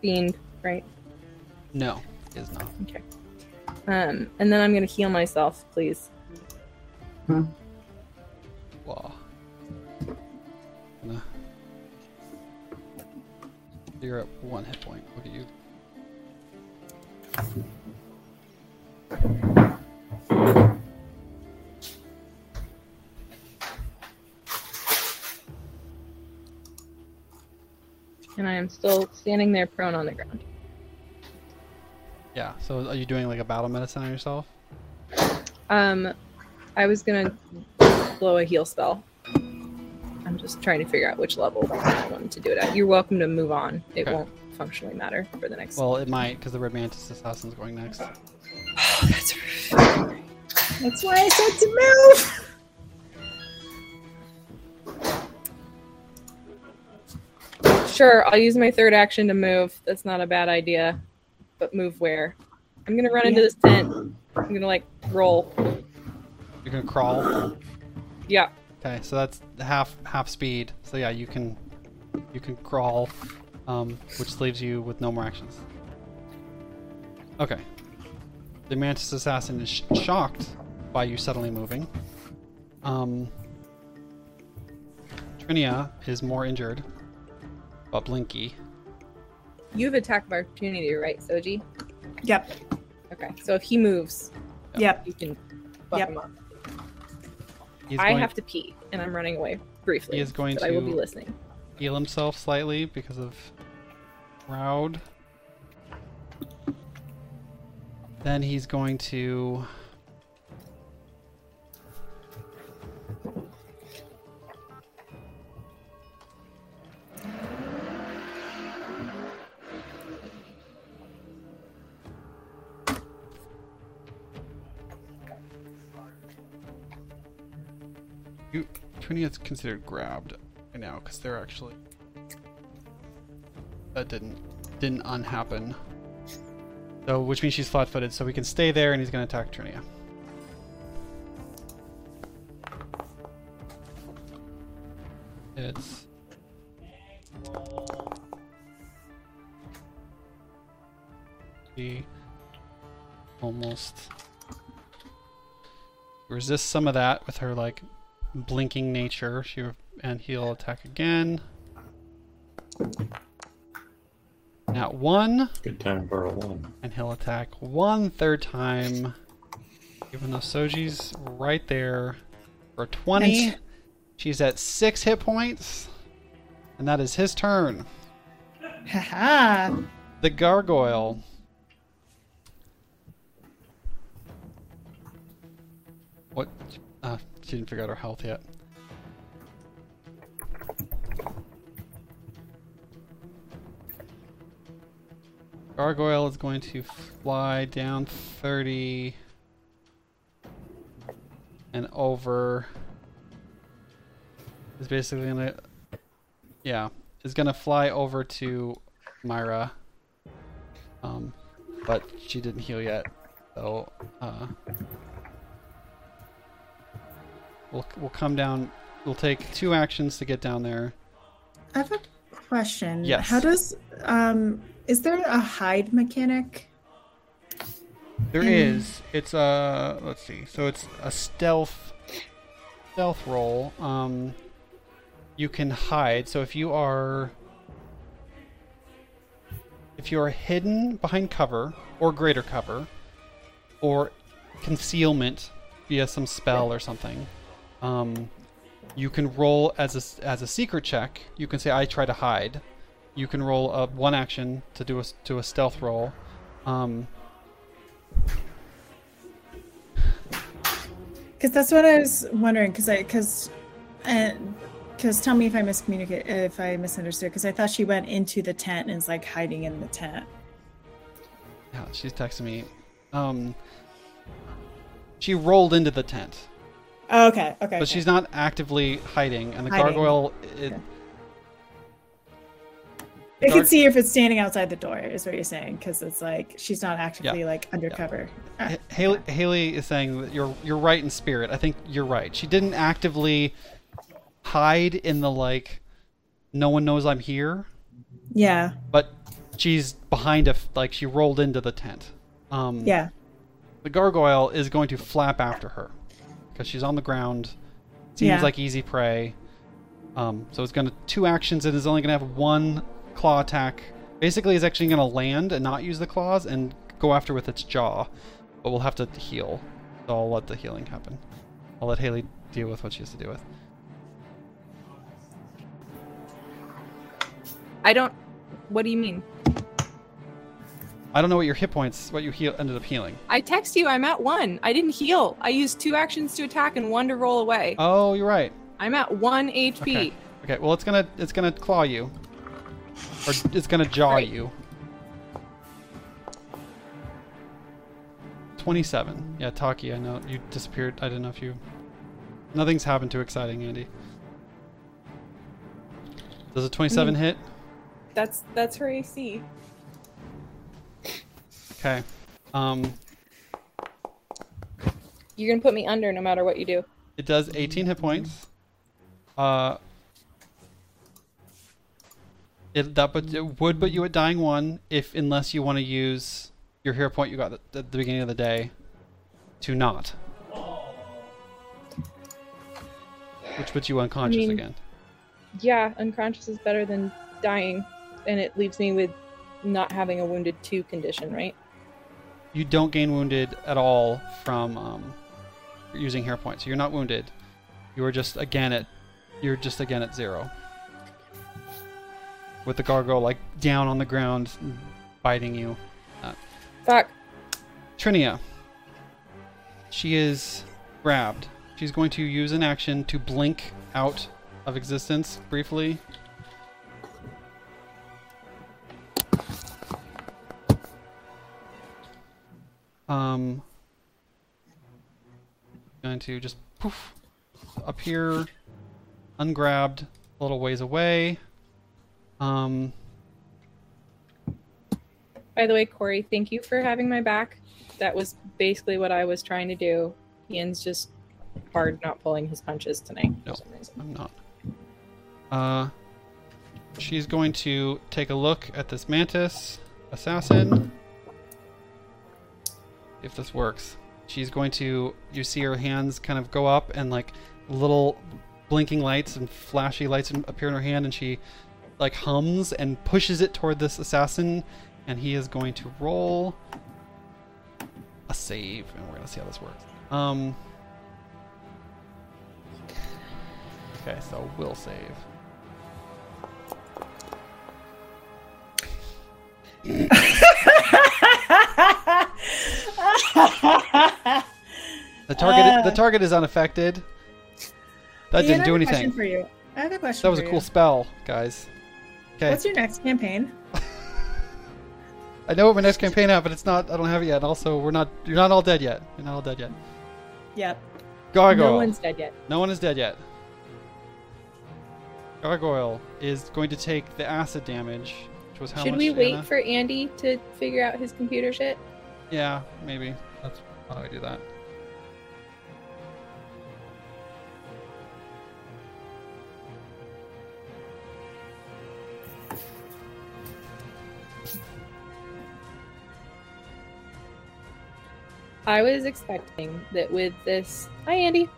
fiend, right? No, he is not. Okay. Um, and then I'm gonna heal myself, please. Wow. Gonna... You're at one hit point. Look at you. And I am still standing there prone on the ground. Yeah. So are you doing like a battle medicine on yourself? Um, I was gonna blow a heal spell. I'm just trying to figure out which level I wanted to do it at. You're welcome to move on. It Okay. won't functionally matter for the next. Well, it might because the Red Mantis Assassin's going next. that's That's why I said to move. Sure, I'll use my third action to move. That's not a bad idea. But move where? I'm gonna run into this tent. I'm gonna like roll. You're gonna crawl. Yeah. Okay, so that's half half speed. So yeah, you can you can crawl, um, which leaves you with no more actions. Okay. The Mantis Assassin is sh- shocked by you suddenly moving. Um, Trinia is more injured, but Blinky. You have attack of opportunity, right, Soji? Yep. Okay. So if he moves, Yep. you can fuck Yep. him up. He's I going have to pee, and I'm running away briefly. He is going but I will be listening. heal himself slightly because of Roud. Then he's going to. You, Trini is considered grabbed right now because they're actually that didn't didn't unhappen. So which means she's flat-footed, so we can stay there, and he's going to attack Trinia. It's almost resist some of that with her like blinking nature. She and he'll attack again. At one, Good time for a one. and he'll attack one third time Even though Soji's right there for 20. Nice. She's at six hit points. And that is his turn. Haha. The gargoyle. What? Uh, she didn't figure out her health yet. Gargoyle is going to fly down 30 and over. Is basically gonna, yeah, is gonna fly over to Myra. Um, but she didn't heal yet, so uh, we'll we'll come down. We'll take two actions to get down there. I have a question. Yes. How does um is there a hide mechanic? There Mm. is. It's a let's see. So it's a stealth stealth roll. Um, you can hide. So if you are if you are hidden behind cover or greater cover or concealment via some spell or something, um, you can roll as a as a secret check. You can say I try to hide. You can roll a one action to do a to a stealth roll. Um, Because that's what I was wondering. Because I because and because tell me if I miscommunicate if I misunderstood. Because I thought she went into the tent and is like hiding in the tent. Yeah, she's texting me. Um, she rolled into the tent, Oh, okay. Okay. but okay. she's not actively hiding. And the Hiding. gargoyle, it, Okay. I Dark- can see if it's standing outside the door. Is what you're saying? Because it's like she's not actively like undercover. Ah, H- Haley, Haley is saying that you're you're right in spirit. I think you're right. She didn't actively hide in the like, no one knows I'm here, yeah. but she's behind a like she rolled into the tent. Um, Yeah. the gargoyle is going to flap after her because she's on the ground. Seems Yeah. like easy prey. Um, so it's going to two actions. and is only going to have one claw attack. Basically, it's actually going to land and not use the claws and go after with its jaw. But we'll have to heal. So I'll let the healing happen. I'll let Haley deal with what she has to deal with. I don't. What do you mean? I don't know what your hit points, what you heal, ended up healing. I text you. I'm at one. I didn't heal. I used two actions to attack and one to roll away. Oh, you're right. I'm at one HP. Okay. Okay. Well, it's gonna it's gonna claw you, or it's gonna jaw Right. you. Twenty-seven. Yeah, Taki. I know you disappeared. I didn't know if you. Nothing's happened too exciting, Andy. Does a twenty-seven mm. hit? That's that's her AC. Okay. Um, You're gonna put me under no matter what you do. it does eighteen hit points. Uh. It, that but it would put you at dying one if unless you want to use your hero point you got at the, beginning of the day to not. Which puts you unconscious mean- again. Yeah, unconscious is better than dying, and it leaves me with not having a wounded two condition, right? You don't gain wounded at all from um, using hero points. So you're not wounded. You are just again at you're just again at zero. With the gargoyle like down on the ground, biting you. Fuck. Trinia. She is grabbed. She's going to use an action to blink out of existence briefly. Um, going to just poof appear, ungrabbed, a little ways away. Um, By the way, Corey, thank you for having my back. That was basically what I was trying to do. Ian's just hard not pulling his punches tonight for No. some reason. I'm not. Uh, she's going to take a look at this mantis assassin. If this works, she's going to. You see her hands kind of go up, and like little blinking lights and flashy lights appear in her hand, and she like hums and pushes it toward this assassin, and he is going to roll a save, and we're gonna see how this works. Um. Okay, so we'll save. The target. the Uh. target is unaffected. That didn't I do have a question anything. for you. I have a question. That was a cool you. spell, guys. Okay, What's your next campaign? I know what my next campaign out, but it's not. I don't have it yet. Also, we're not. You're not all dead yet. You're not all dead yet. Yep. Gargoyle. No one's dead yet. No one is dead yet. Gargoyle is going to take the acid damage, which was how Should much? Should we wait for Andy to figure out his computer shit? Yeah, maybe. That's how I do that? I was expecting that with this. Hi, Andy.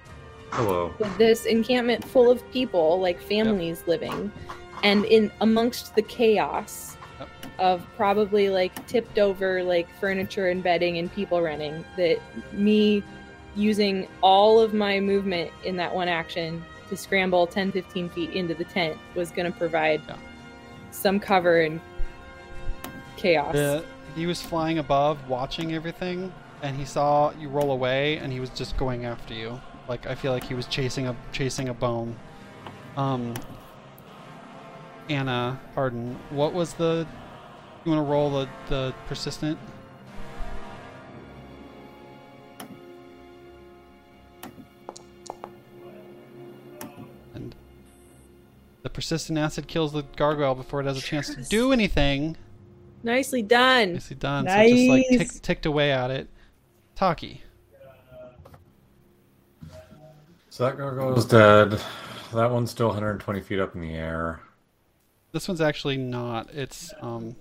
Hello. with this encampment full of people, like families living, and in amongst the chaos Yep. Of probably like tipped over like furniture and bedding and people running, that me using all of my movement in that one action to scramble 10 15 feet into the tent was going to provide Yeah. some cover and chaos. The, he was flying above, watching everything, and he saw you roll away, and he was just going after you. Like I feel like he was chasing a chasing a bone. Um, Anna, pardon. What was the? You want to roll the the persistent? And the persistent acid kills the gargoyle before it has a chance to do anything. Nicely done. Nicely done. Nice. So it just like tick, ticked away at it. Taki. So that gargoyle's dead. That one's still 120 feet up in the air. This one's actually not. It's um,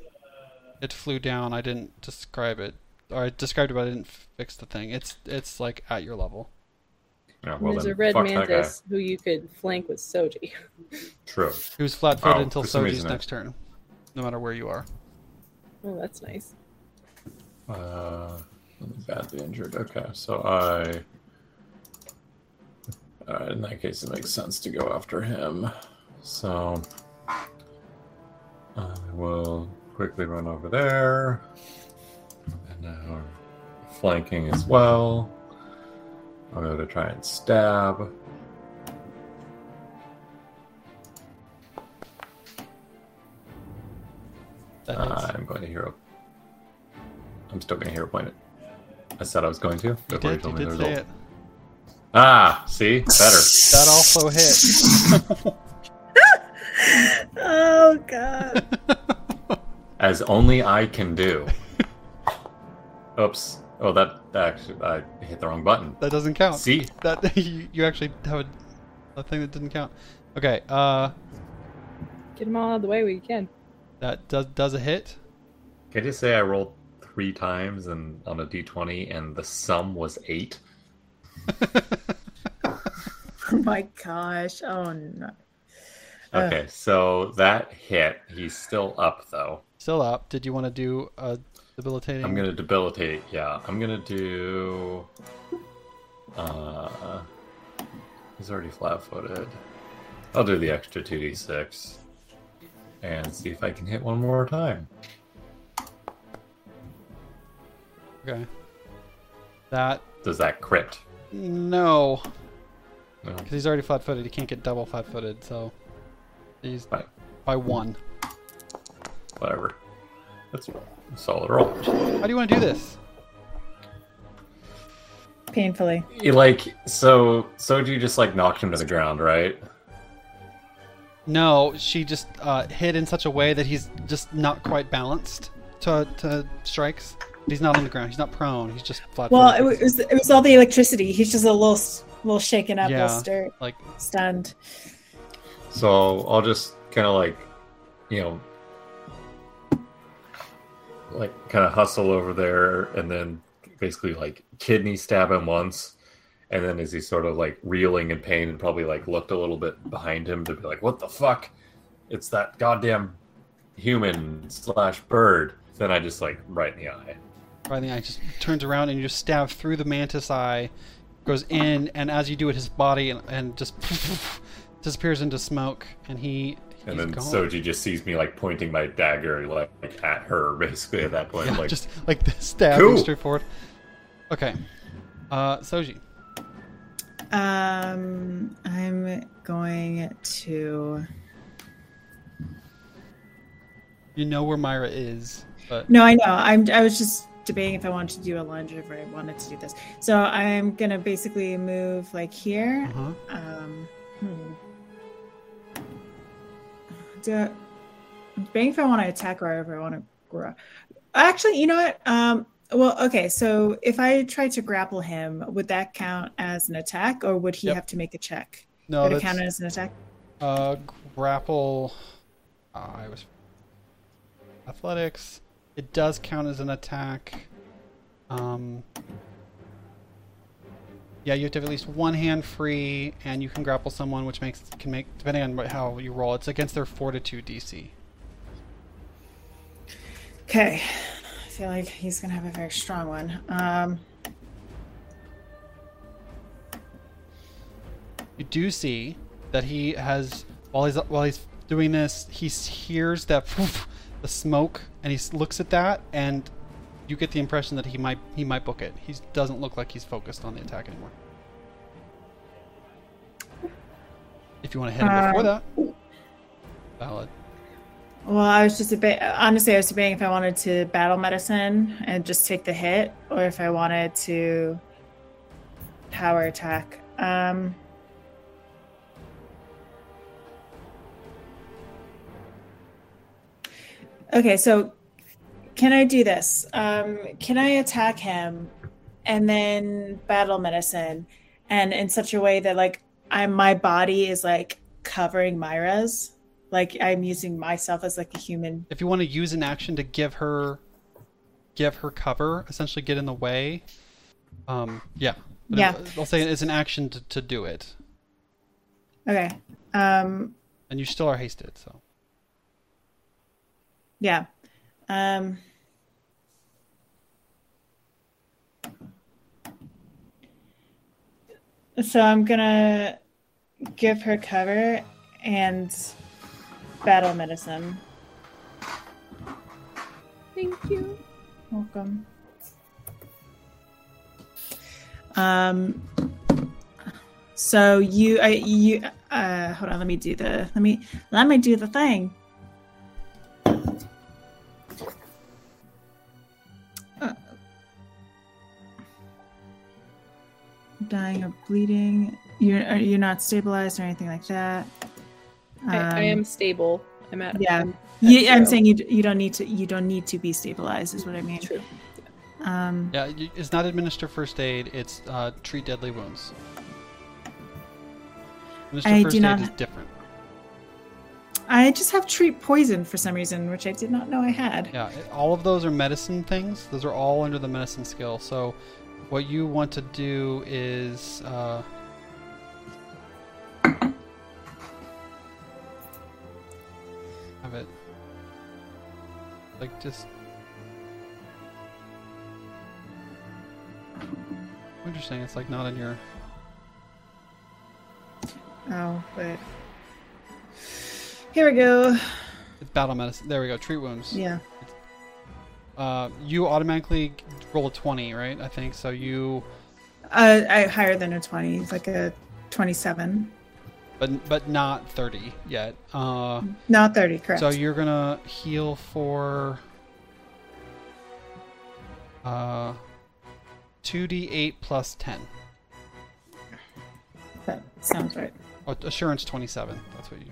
it flew down. I didn't describe it, or I described it, but I didn't fix the thing. It's it's like at your level. Yeah, well There's then, a red fuck that guy. mantis who you could flank with Soji. True. He was flat-footed Oh, until Soji's reason I- next turn, no matter where you are. Oh, that's nice. Uh, badly injured. Okay, so I. Uh, in that case, it makes sense to go after him. So I will quickly run over there, and now flanking as well. I'll go to try and stab. That. I'm going to hero. I'm still going to hero point it. I said I was going to you before you did, told you me did say result. it. Ah, see, better. That also hit. Oh god. As only I can do. Oops. Oh, that, that actually I hit the wrong button. that doesn't count. See, That you, you actually have a, a thing that didn't count. Okay. Uh, Get them all out of the way where you can. that does does a hit. can you say I rolled three times and on a d20, and the sum was eight. Oh my gosh. Oh no. Okay, so that hit. He's still up though. Still up. Did you want to do a debilitating? I'm gonna debilitate. Yeah, I'm gonna do. Uh, he's already flat-footed. I'll do the extra two d six, and see if I can hit one more time. Okay. That Does that crit? no, No. because he's already flat-footed. He can't get double flat-footed, so he's by one. Whatever. That's a solid roll. How do you want to do this? Painfully. You like so Soji just like knocked him to the ground, right? No, she just uh, hit in such a way that he's just not quite balanced to to strikes. He's not on the ground. He's not prone. He's just flat. Well, it was it was all the electricity. He's just a little little shaken up, Yeah. little stir, like stunned. So I'll just kind of like, you know, like kind of hustle over there and then basically like kidney stab him once. And then as he's sort of like reeling in pain and probably like looked a little bit behind him to be like, what the fuck? It's that goddamn human slash bird. Then I just like right in the eye. Right, in the eye just turns around and you just stab through the mantis eye, goes in, and as you do it, his body and, and just disappears into smoke, and he. And he's then gone. Soji just sees me like pointing my dagger like, like at her basically at that point. Yeah, like just like this stabbing Cool. straight forward. Okay, uh, Soji. Um, I'm going to. You know where Myra is, but No, I know. I'm. I was just debating if I wanted to do a lunge or if I wanted to do this. So I'm gonna basically move like here. uh-huh. Um, hmm. Do I, if I want to attack or if I want to grow. Actually, you know what? Um, well, okay. So if I try to grapple him, would that count as an attack, or would he Yep. have to make a check? no, would it count as an attack? uh, grapple. Uh, I was athletics. It does count as an attack. Um, yeah, you have to have at least one hand free, and you can grapple someone, which makes can make depending on how you roll. It's against their fortitude DC. Okay. I feel like he's gonna have a very strong one. Um, You do see that he has while he's while he's doing this, he hears that the smoke, and he looks at that, and you get the impression that he might he might book it. He doesn't look like he's focused on the attack anymore. If you want to hit him before that, valid. well, I was just a bit. Honestly, I was debating if I wanted to battle medicine and just take the hit, or if I wanted to power attack. Um, okay, so can I do this? Um, can I attack him and then battle medicine, and in such a way that like I my body is like covering Myra's, like I'm using myself as like a human. If you want to use an action to give her give her cover, essentially get in the way, um, yeah, But Yeah. I'll say it's an action to, to do it, Okay. Um, and you still are hasted. So yeah. Um, so I'm gonna give her cover and battle medicine. Thank you. Welcome. Um. So you, I, you, uh, hold on. Let me do the. Let me. Let me do the thing. Dying of bleeding. You're you're not stabilized or anything like that. I, I Um, am stable. I'm at yeah. I'm at You, I'm saying you you don't need to you don't need to be stabilized is what I mean. True. Um, yeah, it's not administer first aid; it's uh, treat deadly wounds. Administer I first do aid not- is different. I just have treat poison for some reason, which I did not know I had. Yeah, all of those are medicine things. Those are all under the medicine skill. So, what you want to do is uh, have it like just interesting. It's like not in your Oh, wait. Here we go. it's battle medicine. There we go. Treat wounds. Yeah. Uh, you automatically roll a twenty, right? I think so. You Uh, I higher than a twenty. It's like a twenty-seven. but but not thirty yet. Uh. Not thirty, correct. So you're gonna heal for uh two D eight plus ten. that sounds right. Oh, assurance twenty seven. That's what you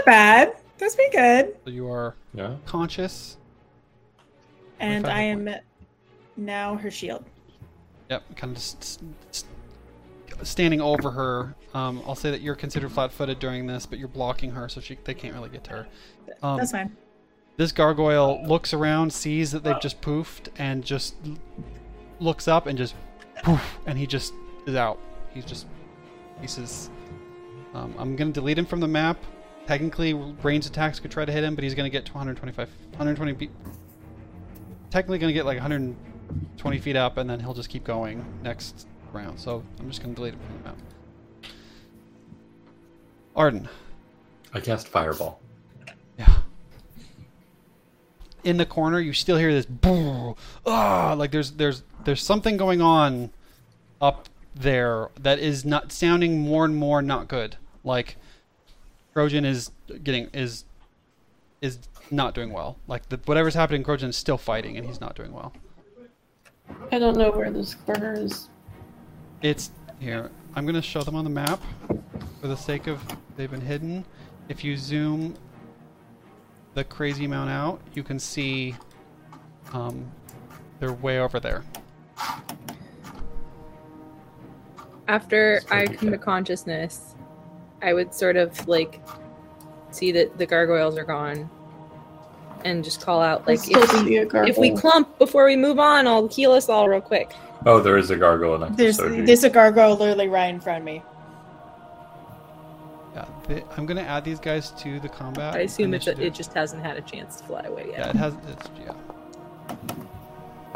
not bad. That's pretty good. so you are Yeah. conscious. And I hit am now her shield. Yep, kind of just s- s- standing over her. Um, I'll say that you're considered flat footed during this, but you're blocking her, so she they can't really get to her. Um, That's fine. This gargoyle looks around, sees that they've just poofed, and just looks up and just poof, and he just is out. He's just pieces. Um, I'm gonna delete him from the map. Technically, range attacks could try to hit him, but he's gonna get to 125, 120 feet. Technically, gonna get like 120 feet up, and then he'll just keep going next round. So I'm just gonna delete him from the map. Arden. I cast fireball. Yeah. In the corner, you still hear this boo, ah, like there's there's there's something going on up there that is not sounding more and more not good. Like Krojun is getting is is not doing well. Like the, whatever's happening, Krojun is still fighting, and he's not doing well. I don't know where this corner is. It's here. I'm gonna show them on the map for the sake of they've been hidden. If you zoom the crazy amount out, you can see um, they're way over there. After I come to consciousness, I would sort of like see that the gargoyles are gone, and just call out like, Like, if, be a if we clump before we move on, I'll heal us all real quick. Oh, there is a gargoyle next There's to there's a gargoyle literally right in front of me. Yeah, they, I'm gonna add these guys to the combat. I assume it's, initiative. it just hasn't had a chance to fly away yet. Yeah, it has. It's yeah.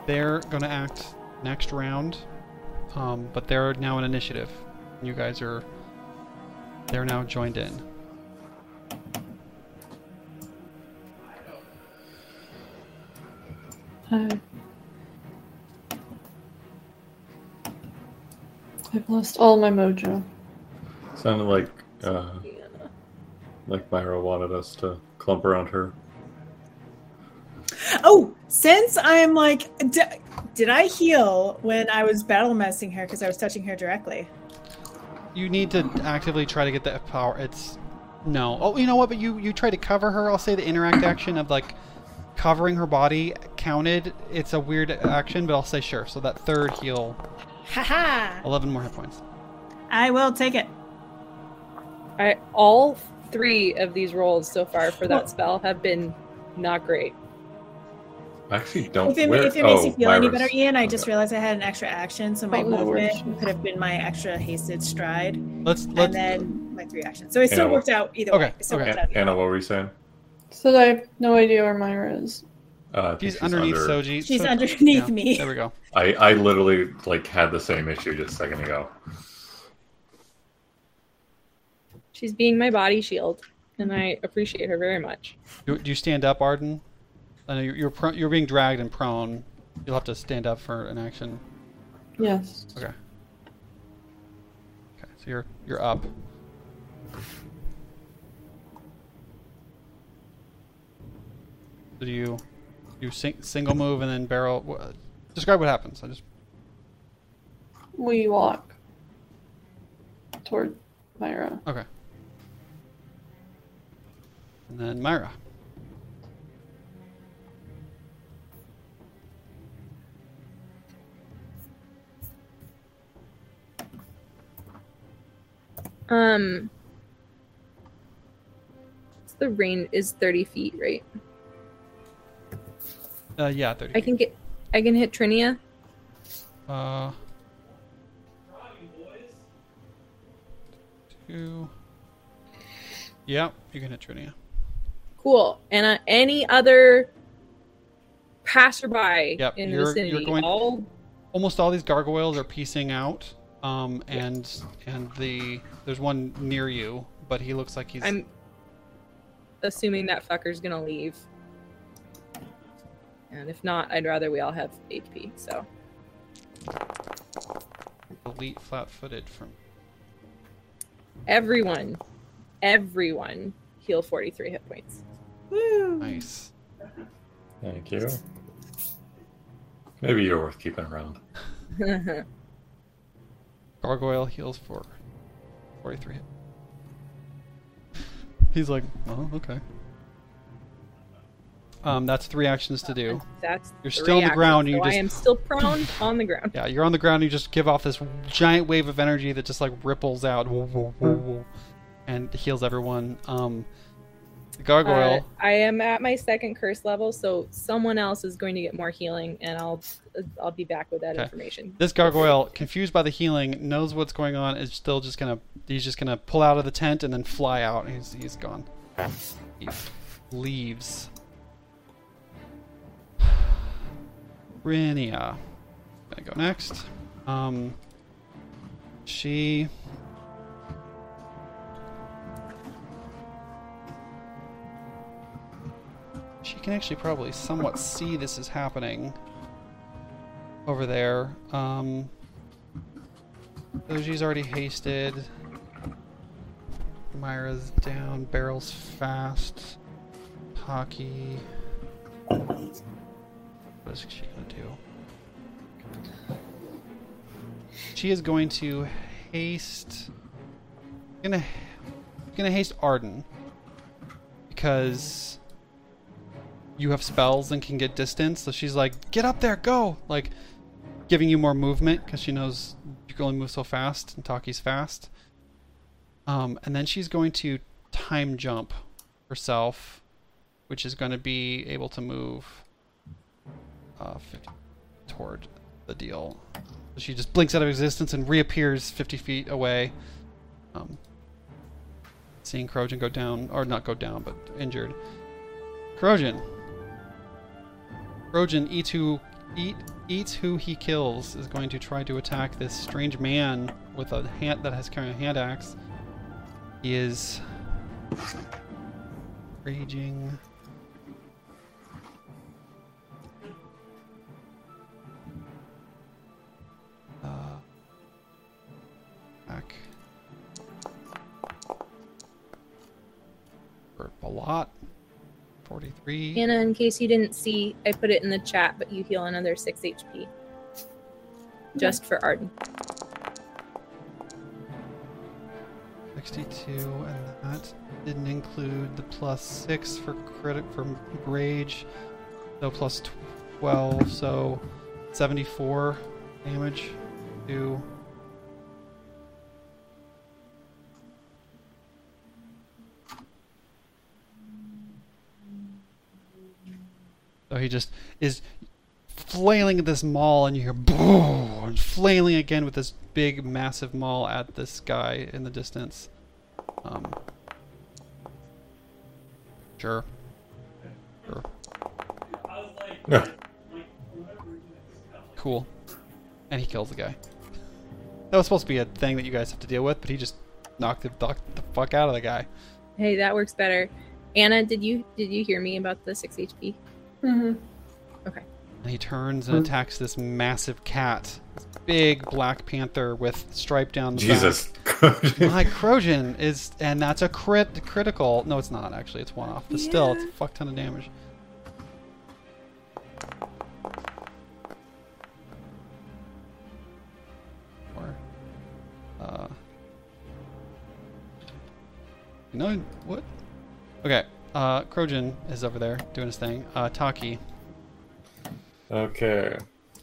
They're gonna act next round, um, but they're now an initiative. You guys are. They're now joined in. I... I've lost all my mojo. Sounded like uh, like Myra wanted us to clump around her. Oh, since I'm like, d- did I heal when I was battle messing her because I was touching her directly? You need to actively try to get that power. It's no. Oh, you know what? But you you try to cover her. I'll say the interact action of like covering her body counted. It's a weird action, but I'll say sure. So that third heal, Haha! eleven more hit points. I will take it. I all three of these rolls so far for that Well- spell have been not great. I actually don't. If it, where- if it makes oh, you feel any better, Ian, I okay. just realized I had an extra action, so my Oh, no worries. movement could have been my extra hasted stride, Let's and let's. then my three actions. So it still Yeah. worked out either Okay, way. It still okay. worked out Anna, way. what were you saying? So I have no idea where Myra is. Uh, I think She's underneath under- Soji. She's So- underneath yeah, me. There we go. I I literally like had the same issue just a second ago. She's being my body shield, and I appreciate her very much. Do, do you stand up, Arden? I know you're you're, pro- you're being dragged and prone. You'll have to stand up for an action. Yes. Okay. Okay, so you're you're up. So do you you sing, single move and then barrel? wha- Describe what happens. I just We walk toward Myra. okay. And then Myra. Um, the range is thirty feet, right? Uh, yeah, thirty. I can get, I can hit Trinia. Uh, two. Yeah, you can hit Trinia. Cool. And uh, any other passerby Yep, in the vicinity, going- all almost all these gargoyles are piecing out um and and the there's one near you but he looks like he's I'm assuming that fucker's gonna leave. And if not, I'd rather we all have HP. So elite flat-footed from everyone, everyone, heal 43 hit points. Woo! nice Thank you. Maybe you're worth keeping around. gargoyle heals for 43 hit. he's like oh okay um that's three actions to do That's You're three still on the actions, ground, you so just- I am still prone on the ground. yeah you're on the ground you just give off this giant wave of energy that just like ripples out and heals everyone um The Uh, gargoyle. I am at my second curse level, so someone else is going to get more healing, and I'll I'll be back with that Okay. information. This gargoyle, confused by the healing, knows what's going on. Is still just gonna. He's just gonna pull out of the tent and then fly out. He's he's gone. He leaves. Trinia, gonna go next. Um, she. Can actually probably somewhat see this is happening over there. Um, Soji's already hasted. Myra's down. Barrel's fast. Hockey. What is she gonna do? She is going to haste. Gonna gonna haste Arden because you have spells and can get distance. So she's like, "Get up there, go!" Like giving you more movement because she knows you can only move so fast and Taki's fast. Um, and then she's going to time jump herself, which is going to be able to move uh, 50 toward the deal. So she just blinks out of existence and reappears 50 feet away. Um, seeing Krojun go down, or not go down, but injured. Krojun. Krojun eats who eat eats who he kills is going to try to attack this strange man with a hand that has carrying a hand axe. He is raging. Uh, a lot. 43. Anna, in case you didn't see, I put it in the chat, but you heal another six HP. Just for Arden. 62, and that didn't include the plus 6 for credit for rage. So plus 12, so 74 damage to. So he just is flailing at this maul, and you hear boom, and flailing again with this big, massive maul at this guy in the distance. Um, sure. Sure. I Yeah. like, whoever did this got, like, Cool. And he kills the guy. That was supposed to be a thing that you guys have to deal with, but he just knocked the, knocked the fuck out of the guy. Hey, that works better. Anna, did you did you hear me about the six HP? Mm-hmm. And he turns and attacks this massive cat. This big black panther with stripe down the Jesus. back. My Krojun is, and that's a crit critical. No, it's not actually. It's one off, but still, it's a fuck ton of damage. Or, uh, you know what? Okay, uh, Krojun is over there doing his thing. Uh, Taki, Okay.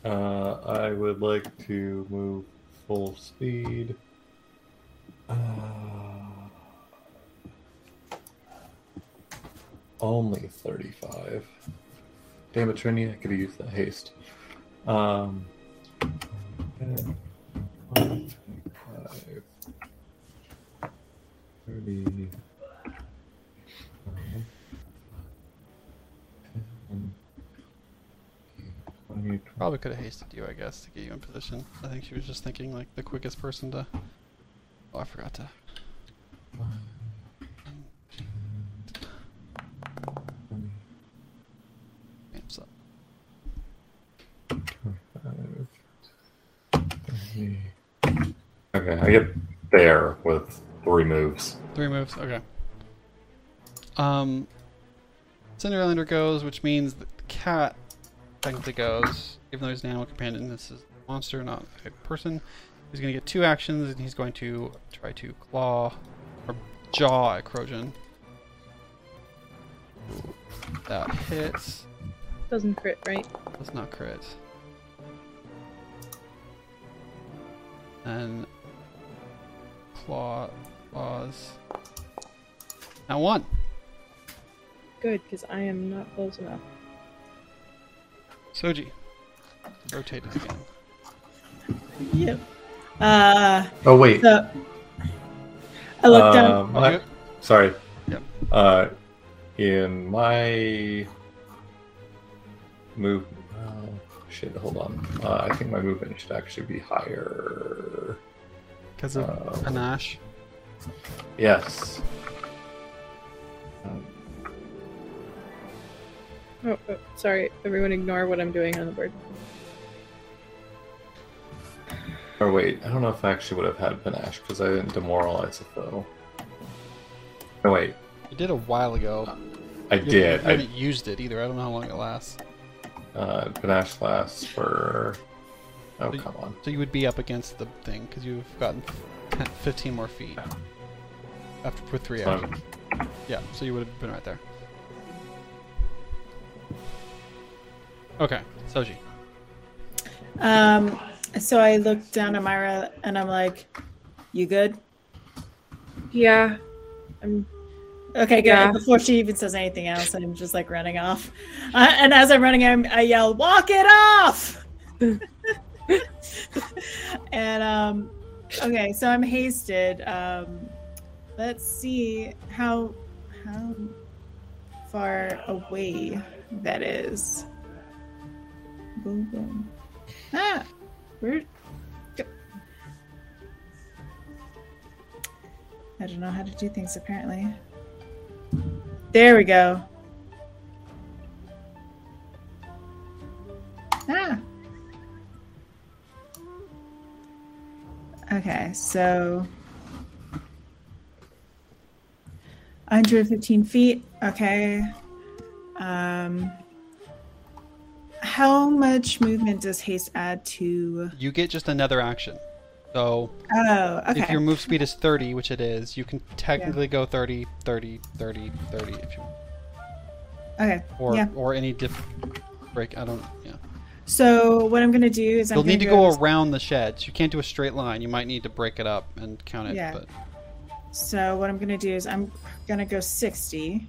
Uh, I would like to move full speed. Uh, only 35. Damn it, Trini, I could have used that haste. Um, 25, 30. um, 20, Probably could have hasted you, I guess, to get you in position. I think she was just thinking like the quickest person to. Oh, I forgot to. Amps up. Okay, I get there with three moves. Three moves. Okay. Um, Cinderella goes, which means the cat technically goes, even though he's an animal companion. This is a monster, not a person. He's going to get two actions, and he's going to try to claw or jaw at Krojun. That hits. Doesn't crit, right? Does not crit. And claw claws. Now one. good because I am not close enough. Soji. Rotate it again. Yep. Uh, Oh wait. so I looked down. Uh, my- sorry. Yep. Uh, in my move. Oh, shit, hold on. Uh, I think my movement should actually be higher. Because of Uh, panache. Yes. Um, Oh, oh, sorry. Everyone ignore what I'm doing on the board. or wait, I don't know if I actually would have had panache because I didn't demoralize the foe. No, wait, You did a while ago. I You- did. You I, haven't used it either. I don't know how long it lasts. uh, panache lasts for. Oh, So come on. So you would be up against the thing because you've gotten 10, 15 more feet after with three So actions. I'm- Yeah, so you would have been right there. Okay, Soji. Um, so I looked down at Myra and I'm like, "You good?" Yeah. I'm. Okay, good. Yeah. Before she even says anything else, I'm just like running off. Uh, and as I'm running, I'm, I yell, "Walk it off!" and um, okay, so I'm hasted. Um, let's see how how far away that is. Boom, boom. Ah, where? I don't know how to do things apparently. There we go. Ah. Okay, so 115 feet. Okay. Um, how much movement does haste add to? You get just another action. So Oh, okay. if your move speed is 30, which it is, you can technically go 30, 30, 30, 30 if you want. okay. or yeah. or any diff break. I don't. Yeah. So what I'm gonna do is I'm going to. You'll need to go around the sheds. You can't do a straight line. You might need to break it up and count it. Yeah. But So what I'm gonna do is I'm gonna go 60,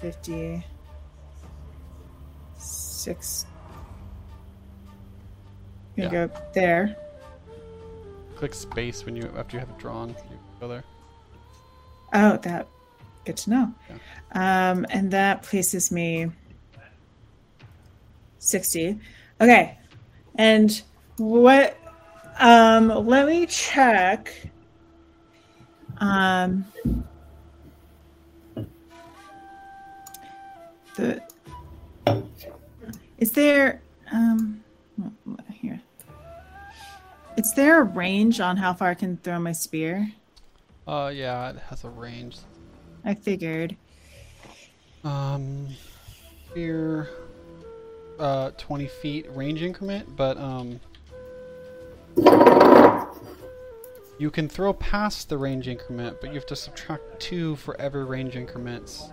50, 6. I'm gonna Yeah. go there. click space when you after you have it drawn. You go there. Oh, that good to know. Um, and that places me 60. Okay. And what um let me check. Um the is there um here is there a range on how far I can throw my spear? Uh, yeah, it has a range. I figured. Um, here, uh, 20 feet range increment, but um, you can throw past the range increment, but you have to subtract two for every range increments.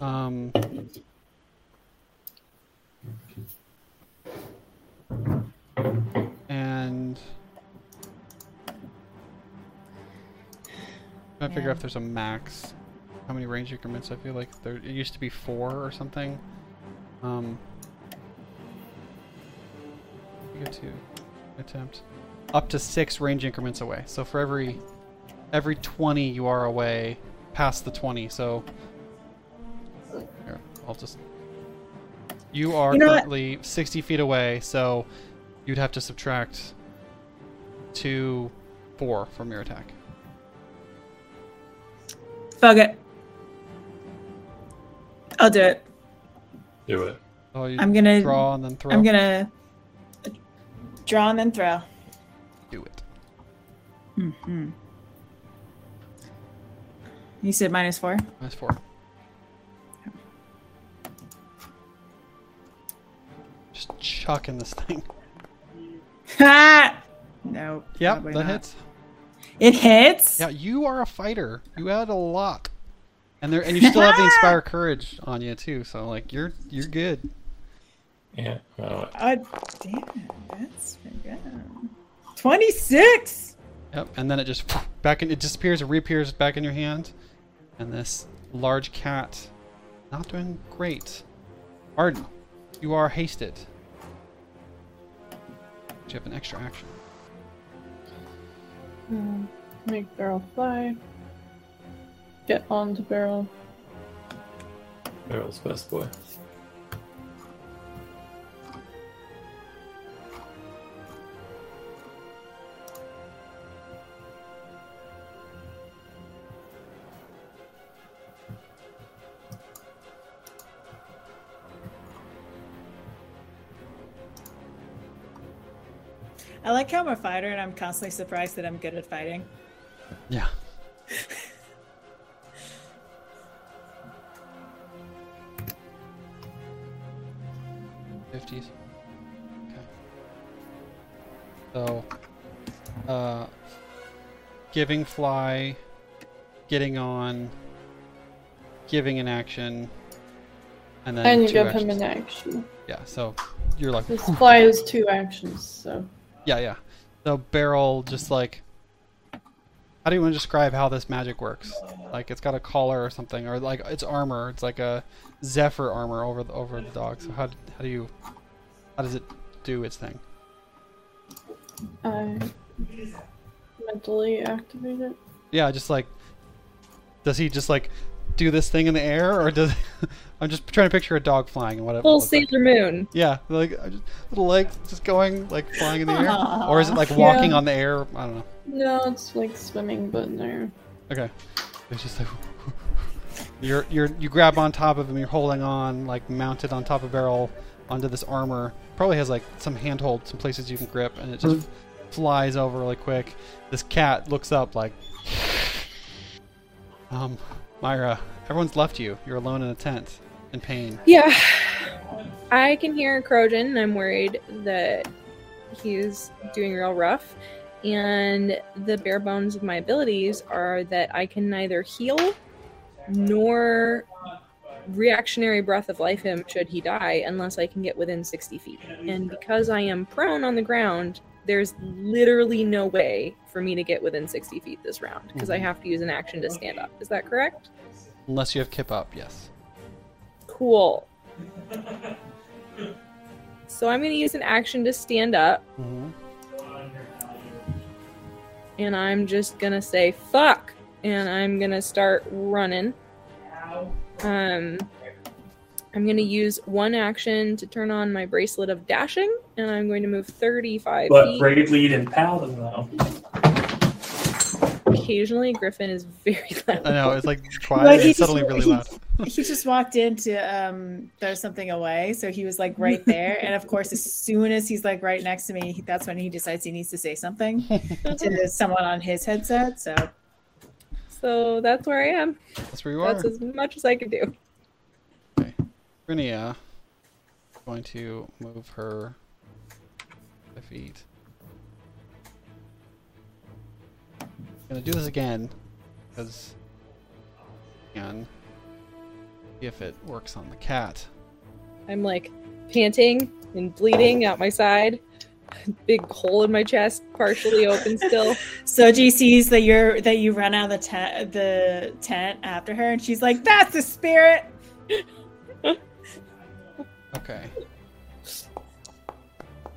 Um, I figure out if there's a max how many range increments I feel like there it used to be four or something. Um you get to attempt up to six range increments away. So for every every twenty you are away past the twenty, so here, I'll just you are You know what? currently sixty feet away, so you'd have to subtract two four from your attack. Fuck it. I'll do it. Do it. Oh, you I'm gonna draw and then throw. I'm gonna draw and then throw. do it. hmm You said minus four. Minus four. Just chucking this thing. Ha! No. Yep, that not. hits. It hits. Yeah, you are a fighter. You had a lot, and there, and you still have the inspire courage on you too. So like, you're you're good. Yeah. Well, Oh, damn it. That's pretty good. Twenty six. Yep, and then it just back in, it disappears and reappears back in your hand, and this large cat not doing great. Arden, you are hasted. Do You have an extra action. Um, make barrel fly. Get onto barrel. Meryl's best boy. I like how I'm a fighter and I'm constantly surprised that I'm good at fighting. Yeah. Fifties. Okay. So, uh, giving fly, getting on, giving an action, and then And you two give actions. him an action. Yeah. So you're like This fly is two actions, so. Yeah, yeah. The barrel just like how do you want to describe how this magic works? Like it's got a collar or something, or like it's armor. It's like a Zephyr armor over the over the dog. So how how do you how does it do its thing? I mentally activate it. Yeah, just like does he just like do this thing in the air, or does I'm just trying to picture a dog flying and what it Full looks like. Moon. Yeah, like I just, little legs just going like flying in the air, or is it like walking Yeah. on the air? I don't know. No, it's like swimming, but no. Okay. It's just like you're you're you grab on top of him. You're holding on, like mounted on top of barrel onto this armor. Probably has like some handhold, some places you can grip, and it just flies over really quick. This cat looks up like, um, Myra, everyone's left you. You're alone in a tent, in pain. Yeah. I can hear Krojun, and I'm worried that he's doing real rough. And the bare bones of my abilities are that I can neither heal nor reactionary breath of life him should he die unless I can get within 60 feet. And because I am prone on the ground, there's literally no way for me to get within 60 feet this round because I Mhm. have to use an action to stand up. Is that correct? Unless you have kip up, yes. Cool. So I'm going to use an action to stand up, Mm-hmm. and I'm just going to say fuck, and I'm going to start running. Um, I'm going to use one action to turn on my bracelet of dashing, and I'm going to move 35 But feet. Brave Lead and Paladin, though. Occasionally, Griffin is very loud. I know it's like Well, quiet he and suddenly just- really he- loud. he just walked in to um, throw something away, so he was like right there. And of course, as soon as he's like right next to me, he- that's when he decides he needs to say something to someone on his headset. So So that's where I am. That's where you are. That's as much as I can do. Trinia going to move her five feet. I'm gonna do this again because can see if it works on the cat. I'm like panting and bleeding out my side. Big hole in my chest, partially open still. Soji sees that you're that you run out of the tent, the tent after her, and she's like, "That's the spirit." Okay.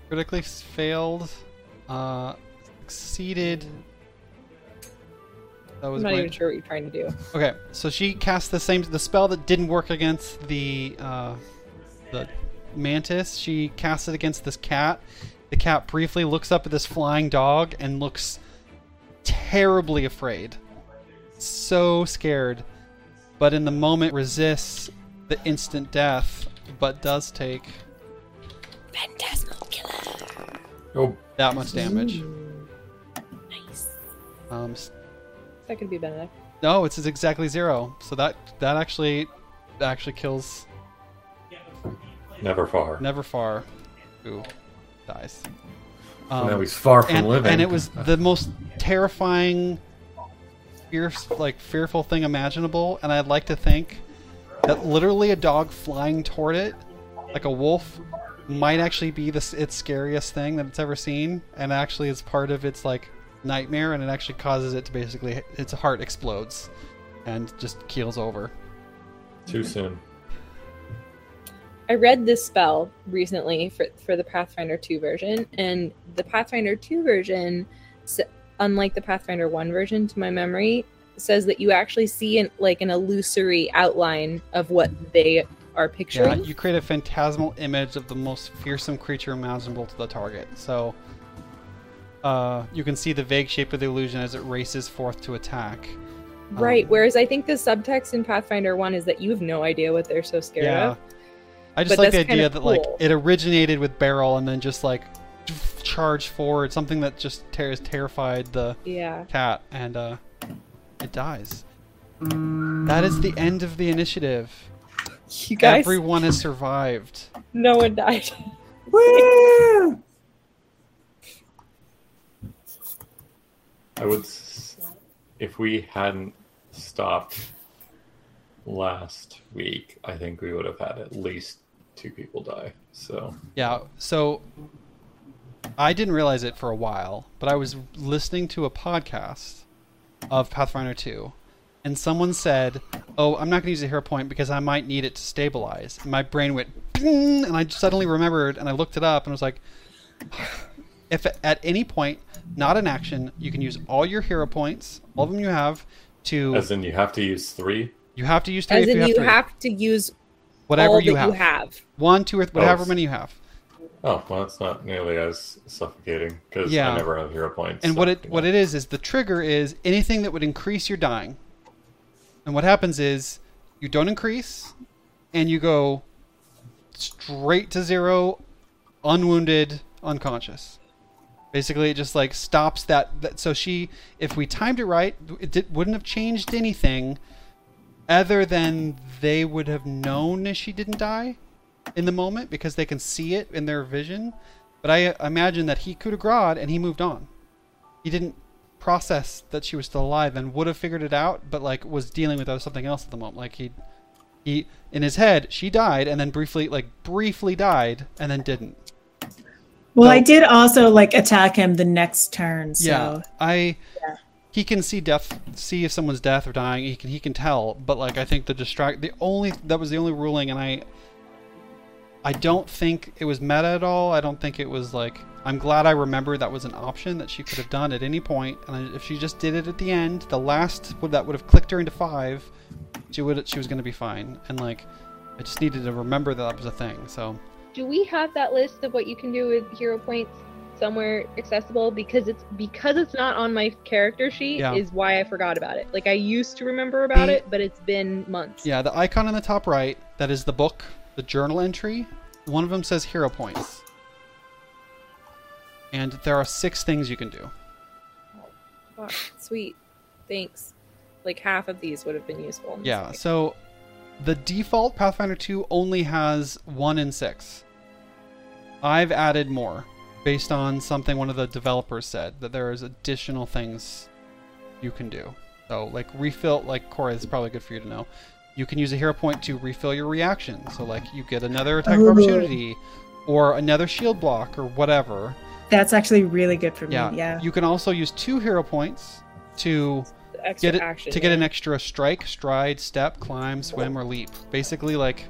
Critically failed. Uh, succeeded. That was I'm not going- even sure what you're trying to do. Okay, so she cast the same the spell that didn't work against the uh, the mantis. She cast it against this cat. The cat briefly looks up at this flying dog and looks terribly afraid, so scared, but in the moment resists the instant death, but does take Phantasmal killer. Oh, that much damage. Nice. Um, s- That could be better. no, it's exactly zero. So that that actually actually kills never far. Never far. Who dies. So Um, now he's far from and, living. and it was the most terrifying, fierce, like fearful thing imaginable. And I'd like to think that literally a dog flying toward it, like a wolf, might actually be the, its scariest thing that it's ever seen, and actually is part of its like nightmare, and it actually causes it to basically its heart explodes, and just keels over. Too soon. I read this spell recently for for the Pathfinder 2 version, and the Pathfinder 2 version, s- unlike the Pathfinder 1 version, to my memory, says that you actually see an, like an illusory outline of what they are picturing. Yeah, you create a phantasmal image of the most fearsome creature imaginable to the target. So, uh, you can see the vague shape of the illusion as it races forth to attack. right. Um, Whereas I think the subtext in Pathfinder 1 is that you have no idea what they're so scared yeah. of. I just But like the idea that like it originated with Barrel and then just like charged forward, something that just ter- terrified the Yeah. cat, and uh, it dies. That is the end of the initiative. You guys, Everyone has survived. no one died. Woo! I would, if we hadn't stopped last week, I think we would have had at least two people die. So Yeah, so I didn't realize it for a while, but I was listening to a podcast of Pathfinder 2, and someone said, Oh, I'm not going to use a hero point because I might need it to stabilize. And my brain went, "Bing," and I suddenly remembered, and I looked it up, and I was like, If at any point, not an action, you can use all your hero points, all of them you have, to. as in you have to use three. you have to use three As if in, you have you three. have to use whatever all you that have. you have. One, two, or th- oh, whatever Oh. many you have. Oh well, it's not nearly as suffocating because Yeah. I never have hero points. And so, what it you what it is is the trigger is anything that would increase your dying. And what happens is you don't increase, and you go straight to zero, unwounded, unconscious. Basically, it just like stops that. that so she, if we timed it right, it did, wouldn't have changed anything, other than they would have known that she didn't die in the moment because they can see it in their vision. But I imagine that he coup de grace and he moved on. He didn't process that she was still alive and would have figured it out, but like was dealing with something else at the moment. Like he, he in his head, she died and then briefly, like briefly died and then didn't. Well, So- I did also like attack him the next turn. So Yeah, I. Yeah. He can see death, see if someone's death or dying. He can he can tell, but like I think the distract the only that was the only ruling, and I. I don't think it was meta at all. I don't think it was like. I'm glad I remember that was an option that she could have done at any point. and if she just did it at the end, the last would that would have clicked her into five, she would she was going to be fine. And like, I just needed to remember that, that was a thing. So Do we have that list of what you can do with hero points somewhere accessible? Because it's because it's not on my character sheet Yeah. is why I forgot about it. Like I used to remember about The- it, but it's been months. Yeah, the icon in the top right, that is the book, the journal entry. One of them says hero points. And there are six things you can do. Fuck, sweet. Thanks. Like half of these would have been useful. Yeah, so the default Pathfinder 2 only has one in six. I've added more based on something one of the developers said that there is additional things you can do. So, like refill, like this is probably good for you to know. You can use a hero point to refill your reaction. So, like you get another attack Ooh. opportunity, or another shield block, or whatever. that's actually really good for me. Yeah. Yeah. You can also use two hero points to extra get it action. to get an extra strike, stride, step, climb, swim, or leap. Basically, like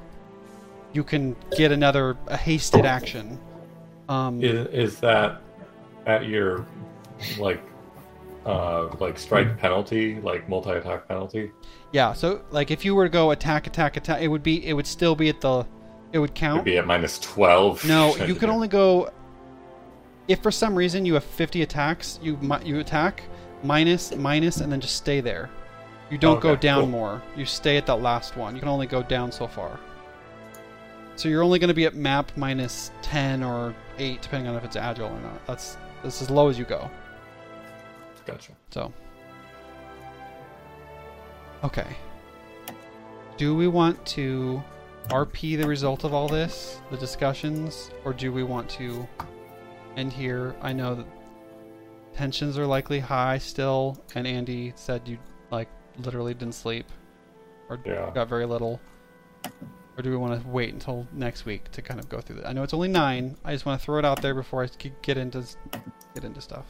you can get another a hasted action. Um, Is, is that at your like uh like strike penalty, like multi attack penalty? Yeah. So like if you were to go attack, attack, attack, it would be it would still be at the it would It'd count. be at minus twelve. No, you can only go if for some reason you have 50 attacks. You you attack minus minus and then just stay there. You don't go down cool. more. You stay at that last one. You can only go down so far. So you're only going to be at map minus 10 or 8 depending on if it's agile or not. That's that's as low as you go. Gotcha. So Okay. Do we want to RP the result of all this, the discussions, or do we want to end here? I know that tensions are likely high still, and Andy said you like literally didn't sleep or Yeah. got very little. Or do we want to wait until next week to kind of go through that? I know it's only nine. I just want to throw it out there before I get into get into stuff.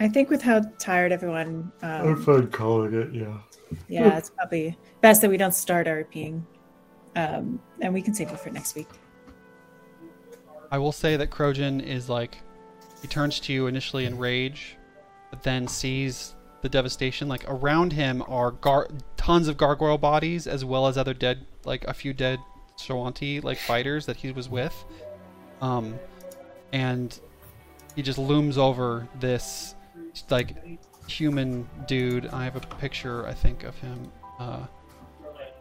I think with how tired everyone, um, fine calling it, yeah. yeah, it's probably best that we don't start RPing, um, and we can save it for next week. I will say that Krojun is like, he turns to you initially in rage, but then sees the devastation. Like around him are gar- tons of gargoyle bodies, as well as other dead, like a few dead Shoanti like fighters that he was with. Um, and he just looms over this like human dude. I have a picture, I think, of him. Uh,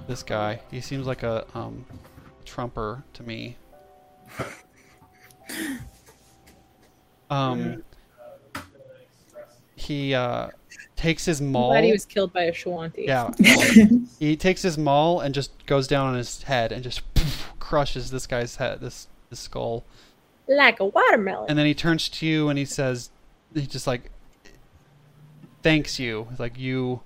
this guy. He seems like a um, trumper to me. Um, he uh, takes his I'm maul. glad he was killed by a Shoanti. Yeah. he takes his maul and just goes down on his head and just crushes this guy's head, this this skull. Like a watermelon. And then he turns to you and he says, he just like thanks you. Like you,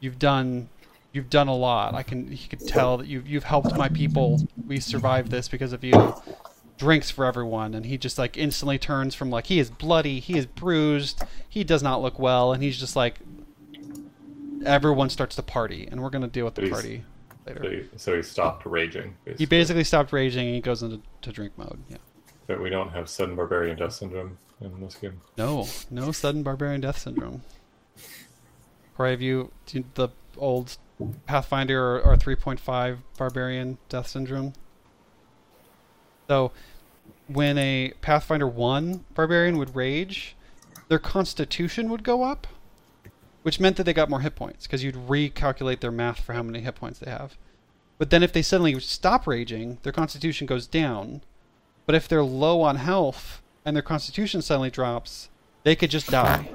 you've done, you've done a lot. I can, he could tell that you've you've helped my people. We survived this because of you. Drinks for everyone, and he just like instantly turns from like he is bloody, he is bruised, he does not look well, and he's just like everyone starts to party, and we're gonna deal with the party So later. he, so he stopped raging. He basically stopped raging and he goes into to drink mode. Yeah. But we don't have sudden barbarian death syndrome in this game. No, no sudden barbarian death syndrome. Corey, have you you- the old Pathfinder or, or 3.5 barbarian death syndrome? So, when a Pathfinder 1 barbarian would rage, their constitution would go up, which meant that they got more hit points because you'd recalculate their math for how many hit points they have. But then if they suddenly stop raging, their constitution goes down. But if they're low on health and their constitution suddenly drops, they could just die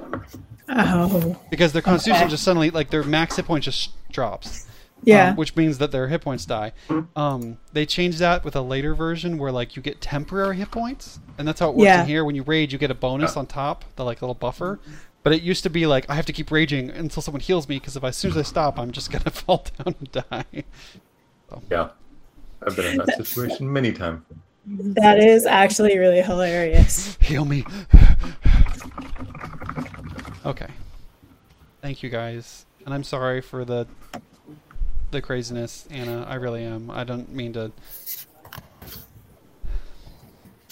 Oh, because their constitution Okay. just suddenly like their max hit point just drops. yeah. um, which means that their hit points die. Um, they changed that with a later version where like you get temporary hit points, and that's how it works Yeah. in here. When you rage, you get a bonus on top, the like little buffer. But it used to be like I have to keep raging until someone heals me because if I, as soon as I stop, I'm just gonna fall down and die. Yeah. I've been in that situation many times. That is actually really hilarious. Heal me. okay. Thank you guys, and I'm sorry for the the craziness, Anna. I really am. I don't mean to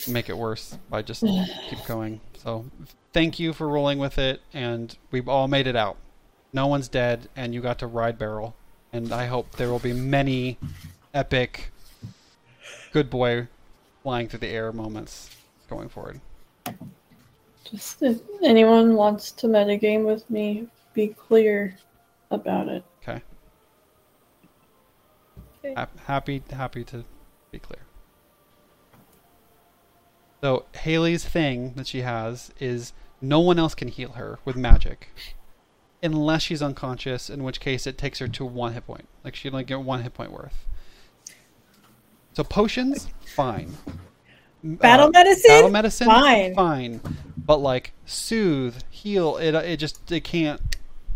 make it worse by just keep going. So, thank you for rolling with it, and we've all made it out. No one's dead, and you got to ride barrel. And I hope there will be many epic, good boy, flying through the air moments going forward. Just if anyone wants to metagame with me, be clear about it. Okay. Okay. Hap- Happy, happy to be clear. So Haley's thing that she has is no one else can heal her with magic, unless she's unconscious. In which case, it takes her to one hit point. Like she only get one hit point worth. So potions, fine. Battle uh, medicine? Battle medicine, Fine. fine. But like soothe, heal, it it just it can't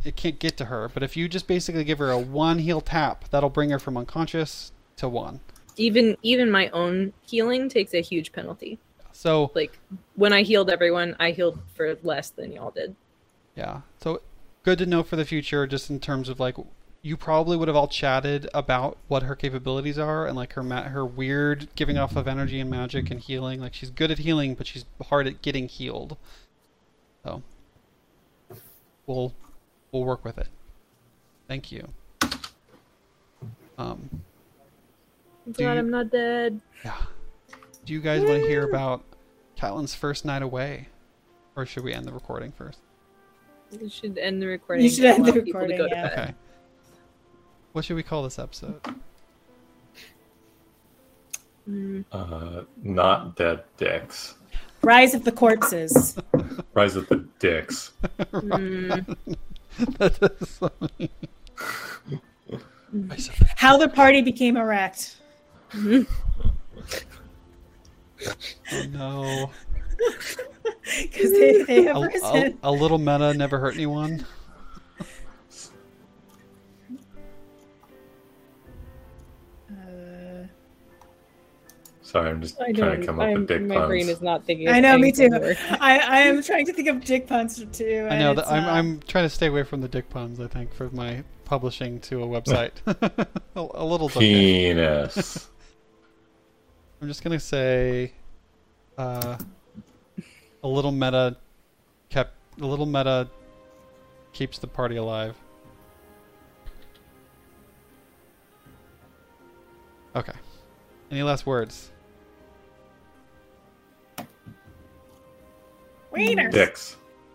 it can't get to her. But if you just basically give her a one heal tap, that'll bring her from unconscious to one. Even even my own healing takes a huge penalty. So Like when I healed everyone, I healed for less than y'all did. yeah, so good to know for the future, just in terms of like you probably would have all chatted about what her capabilities are and like her ma- her weird giving off of energy and magic and healing. Like she's good at healing, but she's hard at getting healed. So we'll we'll work with it. Thank you. Um, I'm glad you- I'm not dead. yeah. Do you guys want to hear about Catelyn's first night away, or should we end the recording first? We should end the recording. You should end the allow to recording, go to yeah. bed. Okay. What should we call this episode? Mm, Uh, not dead dicks. Rise of the corpses. Rise of the dicks. mm. that is so. How the party became erect. Oh no. Because they, they have A, a, risen. a little meta never hurt anyone. Sorry, I'm just I trying to come up I'm, with dick my puns. brain is not thinking. Of I know, me too. I, I am trying to think of dick puns too. I know it's that I'm, not- I'm trying to stay away from the dick puns. I think for my publishing to a website. a, a little okay. Penis. I'm just gonna say, uh, a little meta kept a little meta keeps the party alive. Okay. Any last words? Wieners. Dicks.